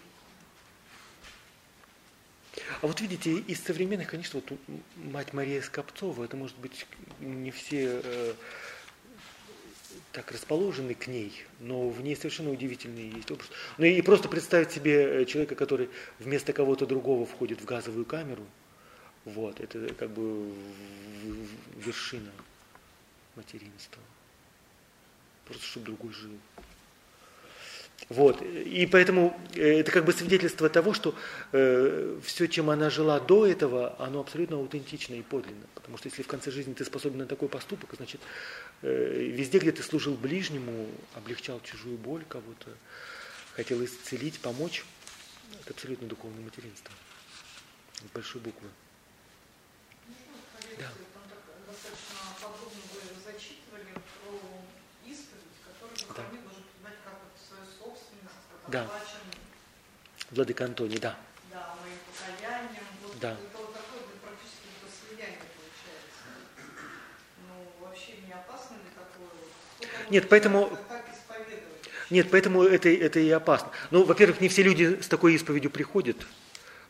А вот видите, из современных, конечно, вот мать Мария Скопцова, это может быть не все э, так расположены к ней, но в ней совершенно удивительный есть образ. Ну и просто представить себе э, человека, который вместо кого-то другого входит в газовую камеру, вот, это как бы вершина материнства. Просто чтобы другой жил. Вот. И поэтому э, это как бы свидетельство того, что э, все, чем она жила до этого, оно абсолютно аутентично и подлинно. Потому что если в конце жизни ты способен на такой поступок, значит, э, везде, где ты служил ближнему, облегчал чужую боль кого-то, хотел исцелить, помочь, это абсолютно духовное материнство. С большой буквы. Да. Там так достаточно подробно вы зачитывали про исповедь, которую Да. духовник должен признать как вот свою собственность, как Да. Владыка Антоний, да. да, моим покаянием. Вот Да. Это вот такое практически до слияния получается. Ну, вообще не опасно ли такое? Нет, поэтому... Нет, поэтому это, это и опасно. Ну, во-первых, не все люди с такой исповедью приходят.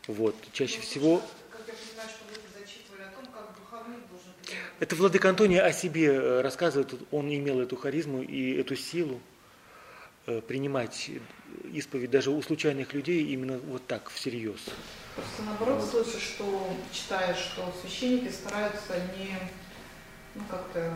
Вот, чаще всего... Это Владыка Антоний о себе э, рассказывает, он имел эту харизму и эту силу принимать исповедь даже у случайных людей именно вот так, всерьез. Просто наоборот слышу, что читаешь, что священники стараются не ну, как-то,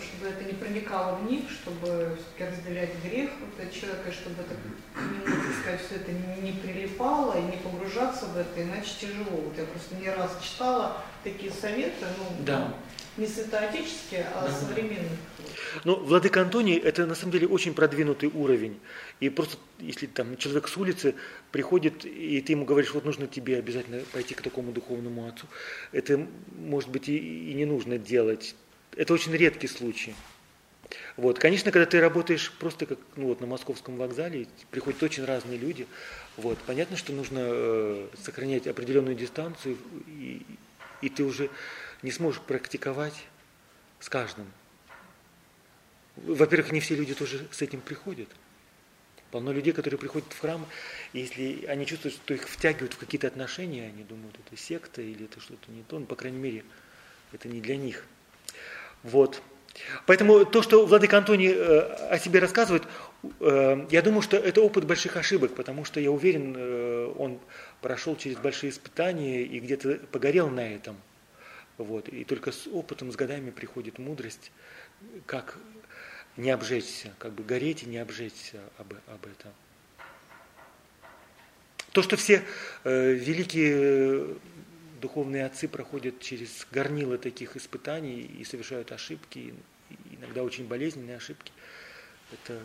чтобы это не проникало в них, чтобы все-таки разделять грех вот человека, чтобы это, так сказать, все это не, не прилипало и не погружаться в это, иначе тяжело. Вот я просто не раз читала такие советы, ну, да. не святоотеческие, а да. современных. Ну, Владыка Антоний, это на самом деле очень продвинутый уровень. И просто, если там человек с улицы приходит, и ты ему говоришь, вот нужно тебе обязательно пойти к такому духовному отцу, это, может быть, и, и не нужно делать это очень редкий случай. Вот. Конечно, когда ты работаешь просто как ну, вот, на московском вокзале, приходят очень разные люди, вот, понятно, что нужно э, сохранять определенную дистанцию, и, и ты уже не сможешь практиковать с каждым. Во-первых, не все люди тоже с этим приходят. Полно людей, которые приходят в храм, и если они чувствуют, что их втягивают в какие-то отношения, они думают, это секта или это что-то не то, ну, по крайней мере, это не для них. Вот. Поэтому то, что Владыка Антоний э, о себе рассказывает, э, я думаю, что это опыт больших ошибок, потому что я уверен, э, он прошел через большие испытания и где-то погорел на этом. Вот. И только с опытом, с годами приходит мудрость, как не обжечься, как бы гореть и не обжечься об, об этом. То, что все э, великие духовные отцы проходят через горнило таких испытаний и совершают ошибки, иногда очень болезненные ошибки. Это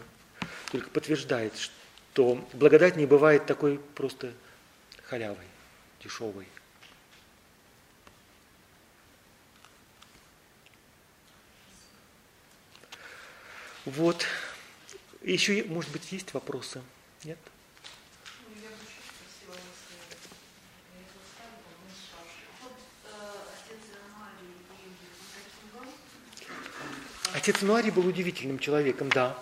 только подтверждает, что благодать не бывает такой просто халявой, дешевой. Вот. Еще, может быть, есть вопросы? Нет? Отец Нуари был удивительным человеком, да.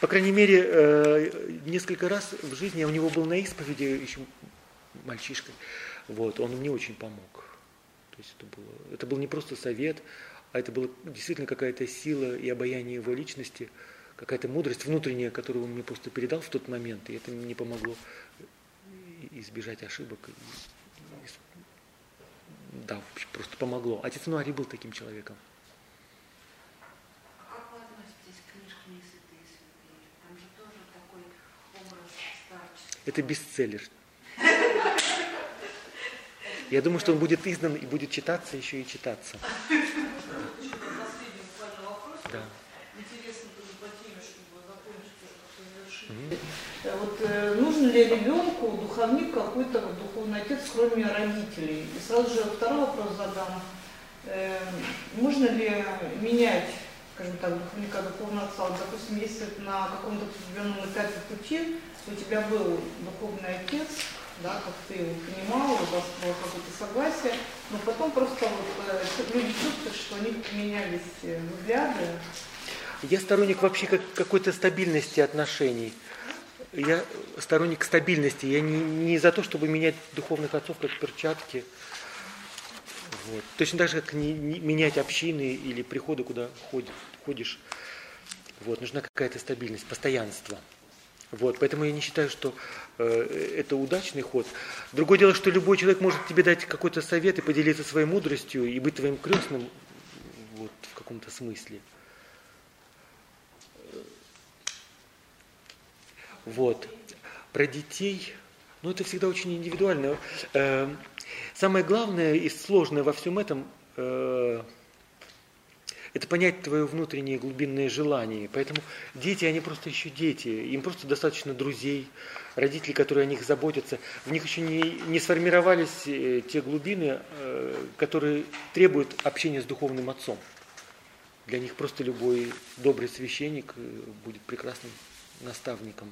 По крайней мере, э, несколько раз в жизни я у него был на исповеди еще мальчишкой. Вот, он мне очень помог. То есть это, было, это был не просто совет, а это была действительно какая-то сила и обаяние его личности, какая-то мудрость внутренняя, которую он мне просто передал в тот момент, и это мне помогло избежать ошибок. Да, просто помогло. Отец Нуари был таким человеком. Это бестселлер. Я думаю, что он будет издан и будет читаться еще и читаться. Да. Интересно тоже по теме, чтобы закончить уже как-то Вот э, нужен ли ребенку духовник какой-то духовный отец, кроме родителей? И сразу же второй вопрос задам. Э, можно ли менять скажем так, духовника, духовного отца, вот, допустим, если на каком-то определенном этапе пути у тебя был духовный отец, да, как ты его понимал, у вас было какое-то согласие, но потом просто вот, э, люди чувствуют, что у них поменялись э, взгляды. Я сторонник вообще как, какой-то стабильности отношений. Я сторонник стабильности. Я не, не за то, чтобы менять духовных отцов как перчатки. Вот. Точно так же, как не, не менять общины или приходы, куда ходишь. ходишь. Вот. Нужна какая-то стабильность, постоянство. Вот. Поэтому я не считаю, что э, это удачный ход. Другое дело, что любой человек может тебе дать какой-то совет и поделиться своей мудростью и быть твоим крестным вот, в каком-то смысле. Вот. Про детей, ну это всегда очень индивидуально. Э, Самое главное и сложное во всем этом э, это понять твое внутреннее глубинное желание. Поэтому дети, они просто еще дети. Им просто достаточно друзей, родителей, которые о них заботятся. В них еще не, не сформировались э, те глубины, которые требуют общения с духовным отцом. Для них просто любой добрый священник будет прекрасным наставником.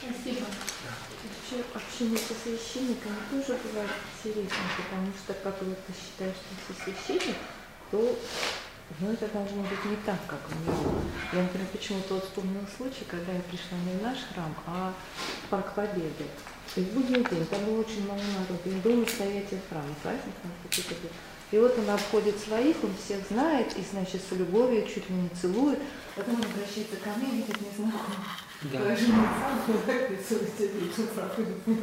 Спасибо вообще общение со священниками тоже бывает интересно, потому что как вот ты считаешь, что ты священник, то Но это должно быть не так, как в миру. Я, например, почему-то вот вспомнила случай, когда я пришла не в наш храм, а в Парк Победы. То есть будний день, там было очень много народу. И был настоятель храма, праздник на какой-то был. И вот он обходит своих, он всех знает, и, значит, с любовью чуть ли не целует. Потом он обращается ко мне, видит незнакомый. Да. Положил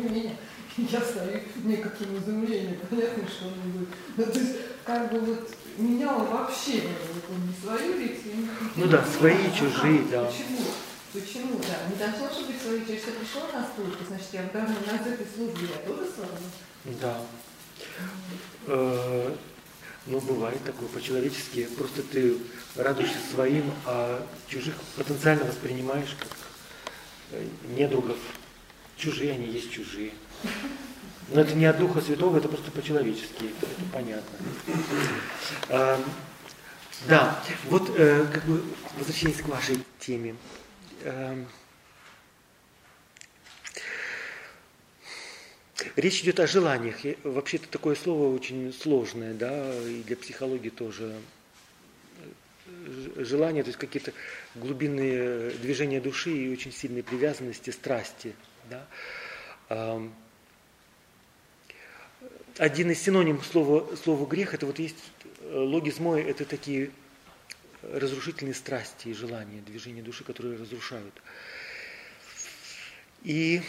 меня. И Я стою в некотором изумлении, понятно, что он будет. Ну, то есть, как бы вот меняло вообще, вот он не свою лекцию, не Ну да, свои, чужие, да. Почему? Почему, да? Не должно же быть свои, через что пришла на службу, значит, я в данной на этой службе я тоже служу. Да. Э, Ну, бывает такое по-человечески. Просто ты радуешься своим, а чужих потенциально воспринимаешь как недругов. Чужие они есть чужие. Но это не от Духа Святого, это просто по-человечески, это, понятно. А, да, вот э, как бы возвращаясь к вашей теме. Эм, Речь идет о желаниях. И вообще это такое слово очень сложное, да, и для психологии тоже. Желания, то есть какие-то глубинные движения души и очень сильные привязанности, страсти. Да. Один из синоним слова, слова грех, это вот есть э, логизмой, это такие разрушительные страсти и желания, движения души, которые разрушают. И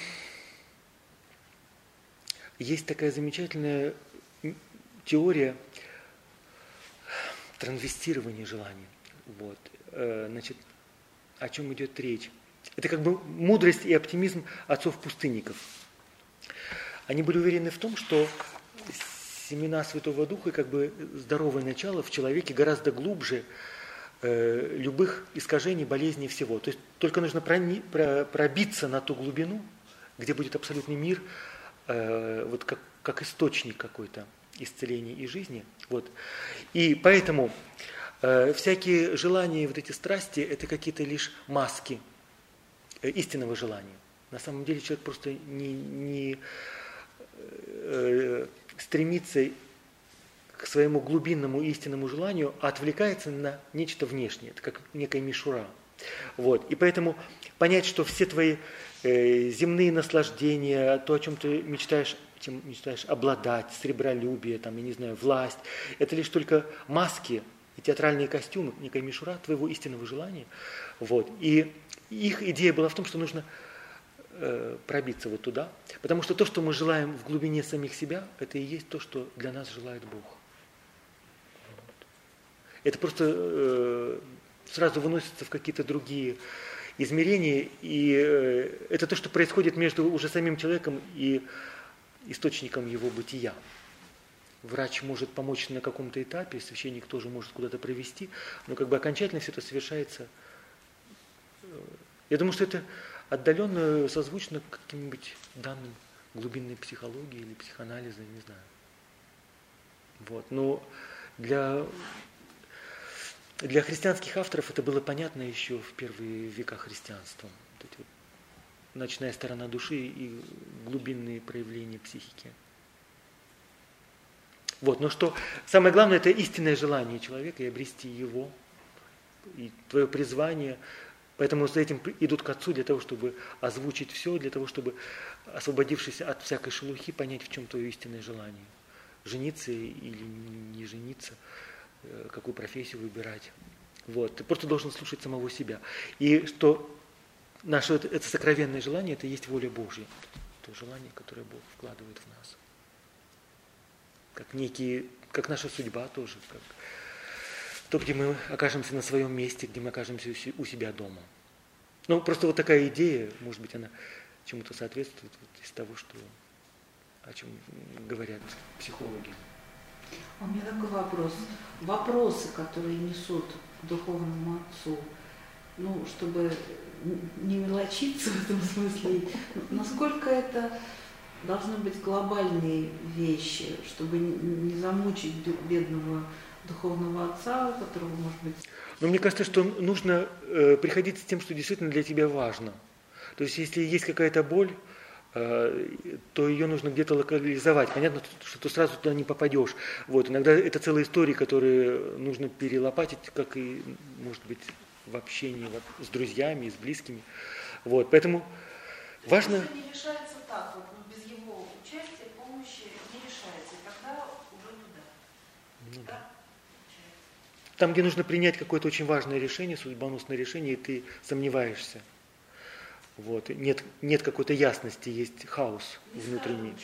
есть такая замечательная теория трансвестирования желаний. Вот. Э, Значит, о чем идет речь? Это как бы мудрость и оптимизм отцов-пустынников. Они были уверены в том, что семена Святого Духа как бы здоровое начало в человеке гораздо глубже э, любых искажений, болезней всего. То есть только нужно прони- про- пробиться на ту глубину, где будет абсолютный мир, э, вот как, как источник какой-то исцеления и жизни. Вот. И поэтому э, всякие желания, вот эти страсти, это какие-то лишь маски э, истинного желания. На самом деле человек просто не, не э, стремится к своему глубинному истинному желанию, а отвлекается на нечто внешнее. Это как некая мишура. Вот. И поэтому понять, что все твои э, земные наслаждения, то, о чем ты мечтаешь, чем мечтаешь обладать, сребролюбие, там, я не знаю, власть, это лишь только маски театральные костюмы, некая мишура твоего истинного желания. Вот. И их идея была в том, что нужно э, пробиться вот туда, потому что то, что мы желаем в глубине самих себя, это и есть то, что для нас желает Бог. Это просто э, сразу выносится в какие-то другие измерения, и э, это то, что происходит между уже самим человеком и источником его бытия. Врач может помочь на каком-то этапе, священник тоже может куда-то провести, но как бы окончательно все это совершается. э, Я думаю, что это отдаленно созвучно каким-нибудь данным глубинной психологии или психоанализа, не знаю. Вот. Но для, для христианских авторов это было понятно еще в первые века христианства. Вот эти вот ночная сторона души и глубинные проявления психики. Вот, но что самое главное, это истинное желание человека и обрести его, и твое призвание. Поэтому за этим идут к Отцу для того, чтобы озвучить все, для того, чтобы, освободившись от всякой шелухи, понять, в чем твое истинное желание. Жениться или не жениться, э, какую профессию выбирать. Вот. Ты просто должен слушать самого себя. И что наше это, сокровенное желание, это есть воля Божья. То желание, которое Бог вкладывает в нас. Как некие, как наша судьба тоже, как то, где мы окажемся на своем месте, где мы окажемся у се- у себя дома. Ну, просто вот такая идея, может быть, она чему-то соответствует вот из того, что, о чем говорят психологи. А У меня такой вопрос. Вопросы, которые несут духовному отцу, ну, чтобы не мелочиться в этом смысле, насколько это должны быть глобальные вещи, чтобы не замучить бедного духовного отца, у которого, может быть, Но мне кажется, что нужно э, приходить с тем, что действительно для тебя важно. То есть, если есть какая-то боль, э, то ее нужно где-то локализовать. Понятно, что ты сразу туда не попадешь. Вот. Иногда это целые истории, которые нужно перелопатить, как и, может быть, в общении с друзьями, с близкими. Вот. Поэтому важно... Это не решается так, вот, ну, без его участия, помощи не решается, и тогда уже туда. Ну, да. Там, где нужно принять какое-то очень важное решение, судьбоносное решение, и ты сомневаешься. Вот. Нет, нет какой-то ясности, есть хаос внутренний.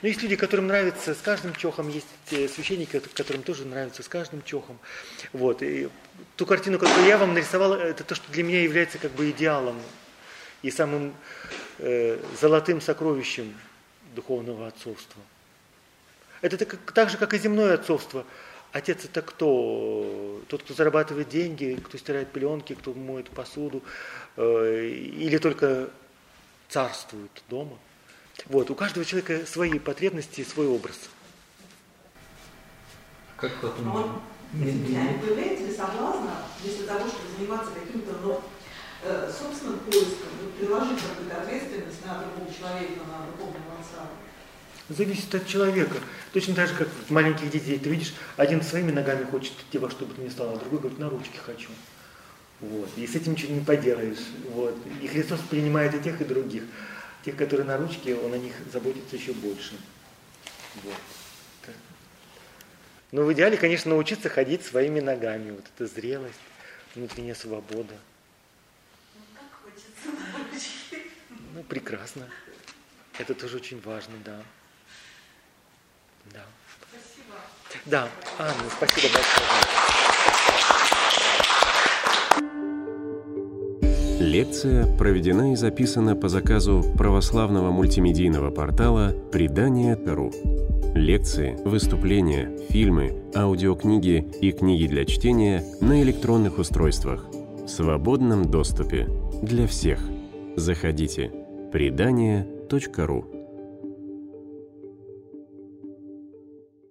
Но есть люди, которым нравится с каждым чохом, есть э, священники, которым тоже нравится с каждым чохом. Вот. И ту картину, которую я вам нарисовал, это то, что для меня является как бы идеалом и самым э, золотым сокровищем духовного отцовства. Это так, так же, как и земное отцовство. Отец это кто? Тот, кто зарабатывает деньги, кто стирает пеленки, кто моет посуду, э, или только царствует дома. Вот, у каждого человека свои потребности, свой образ. Как потом? вот, извините, а не появляется ли соблазна, вместо того, чтобы заниматься каким-то ну, э, собственным поиском, вот, приложить какую-то ответственность на другого человека, на отца? Зависит от человека. Точно так же, как маленьких детей. Ты видишь, один своими ногами хочет идти во что бы то ни стало, а другой говорит, на ручки хочу. Вот. И с этим ничего не поделаешь. Вот. И Христос принимает и тех, и других. Тех, которые на ручке, Он о них заботится еще больше. Вот. Так. Но в идеале, конечно, научиться ходить своими ногами. Вот это зрелость, внутренняя свобода. Ну так хочется на ручки. Ну, прекрасно. Это тоже очень важно. Да. Спасибо. Да, Анна, спасибо большое. Лекция проведена и записана по заказу православного мультимедийного портала «Предание.ру». Лекции, выступления, фильмы, аудиокниги и книги для чтения на электронных устройствах в свободном доступе для всех. Заходите. Предание.ру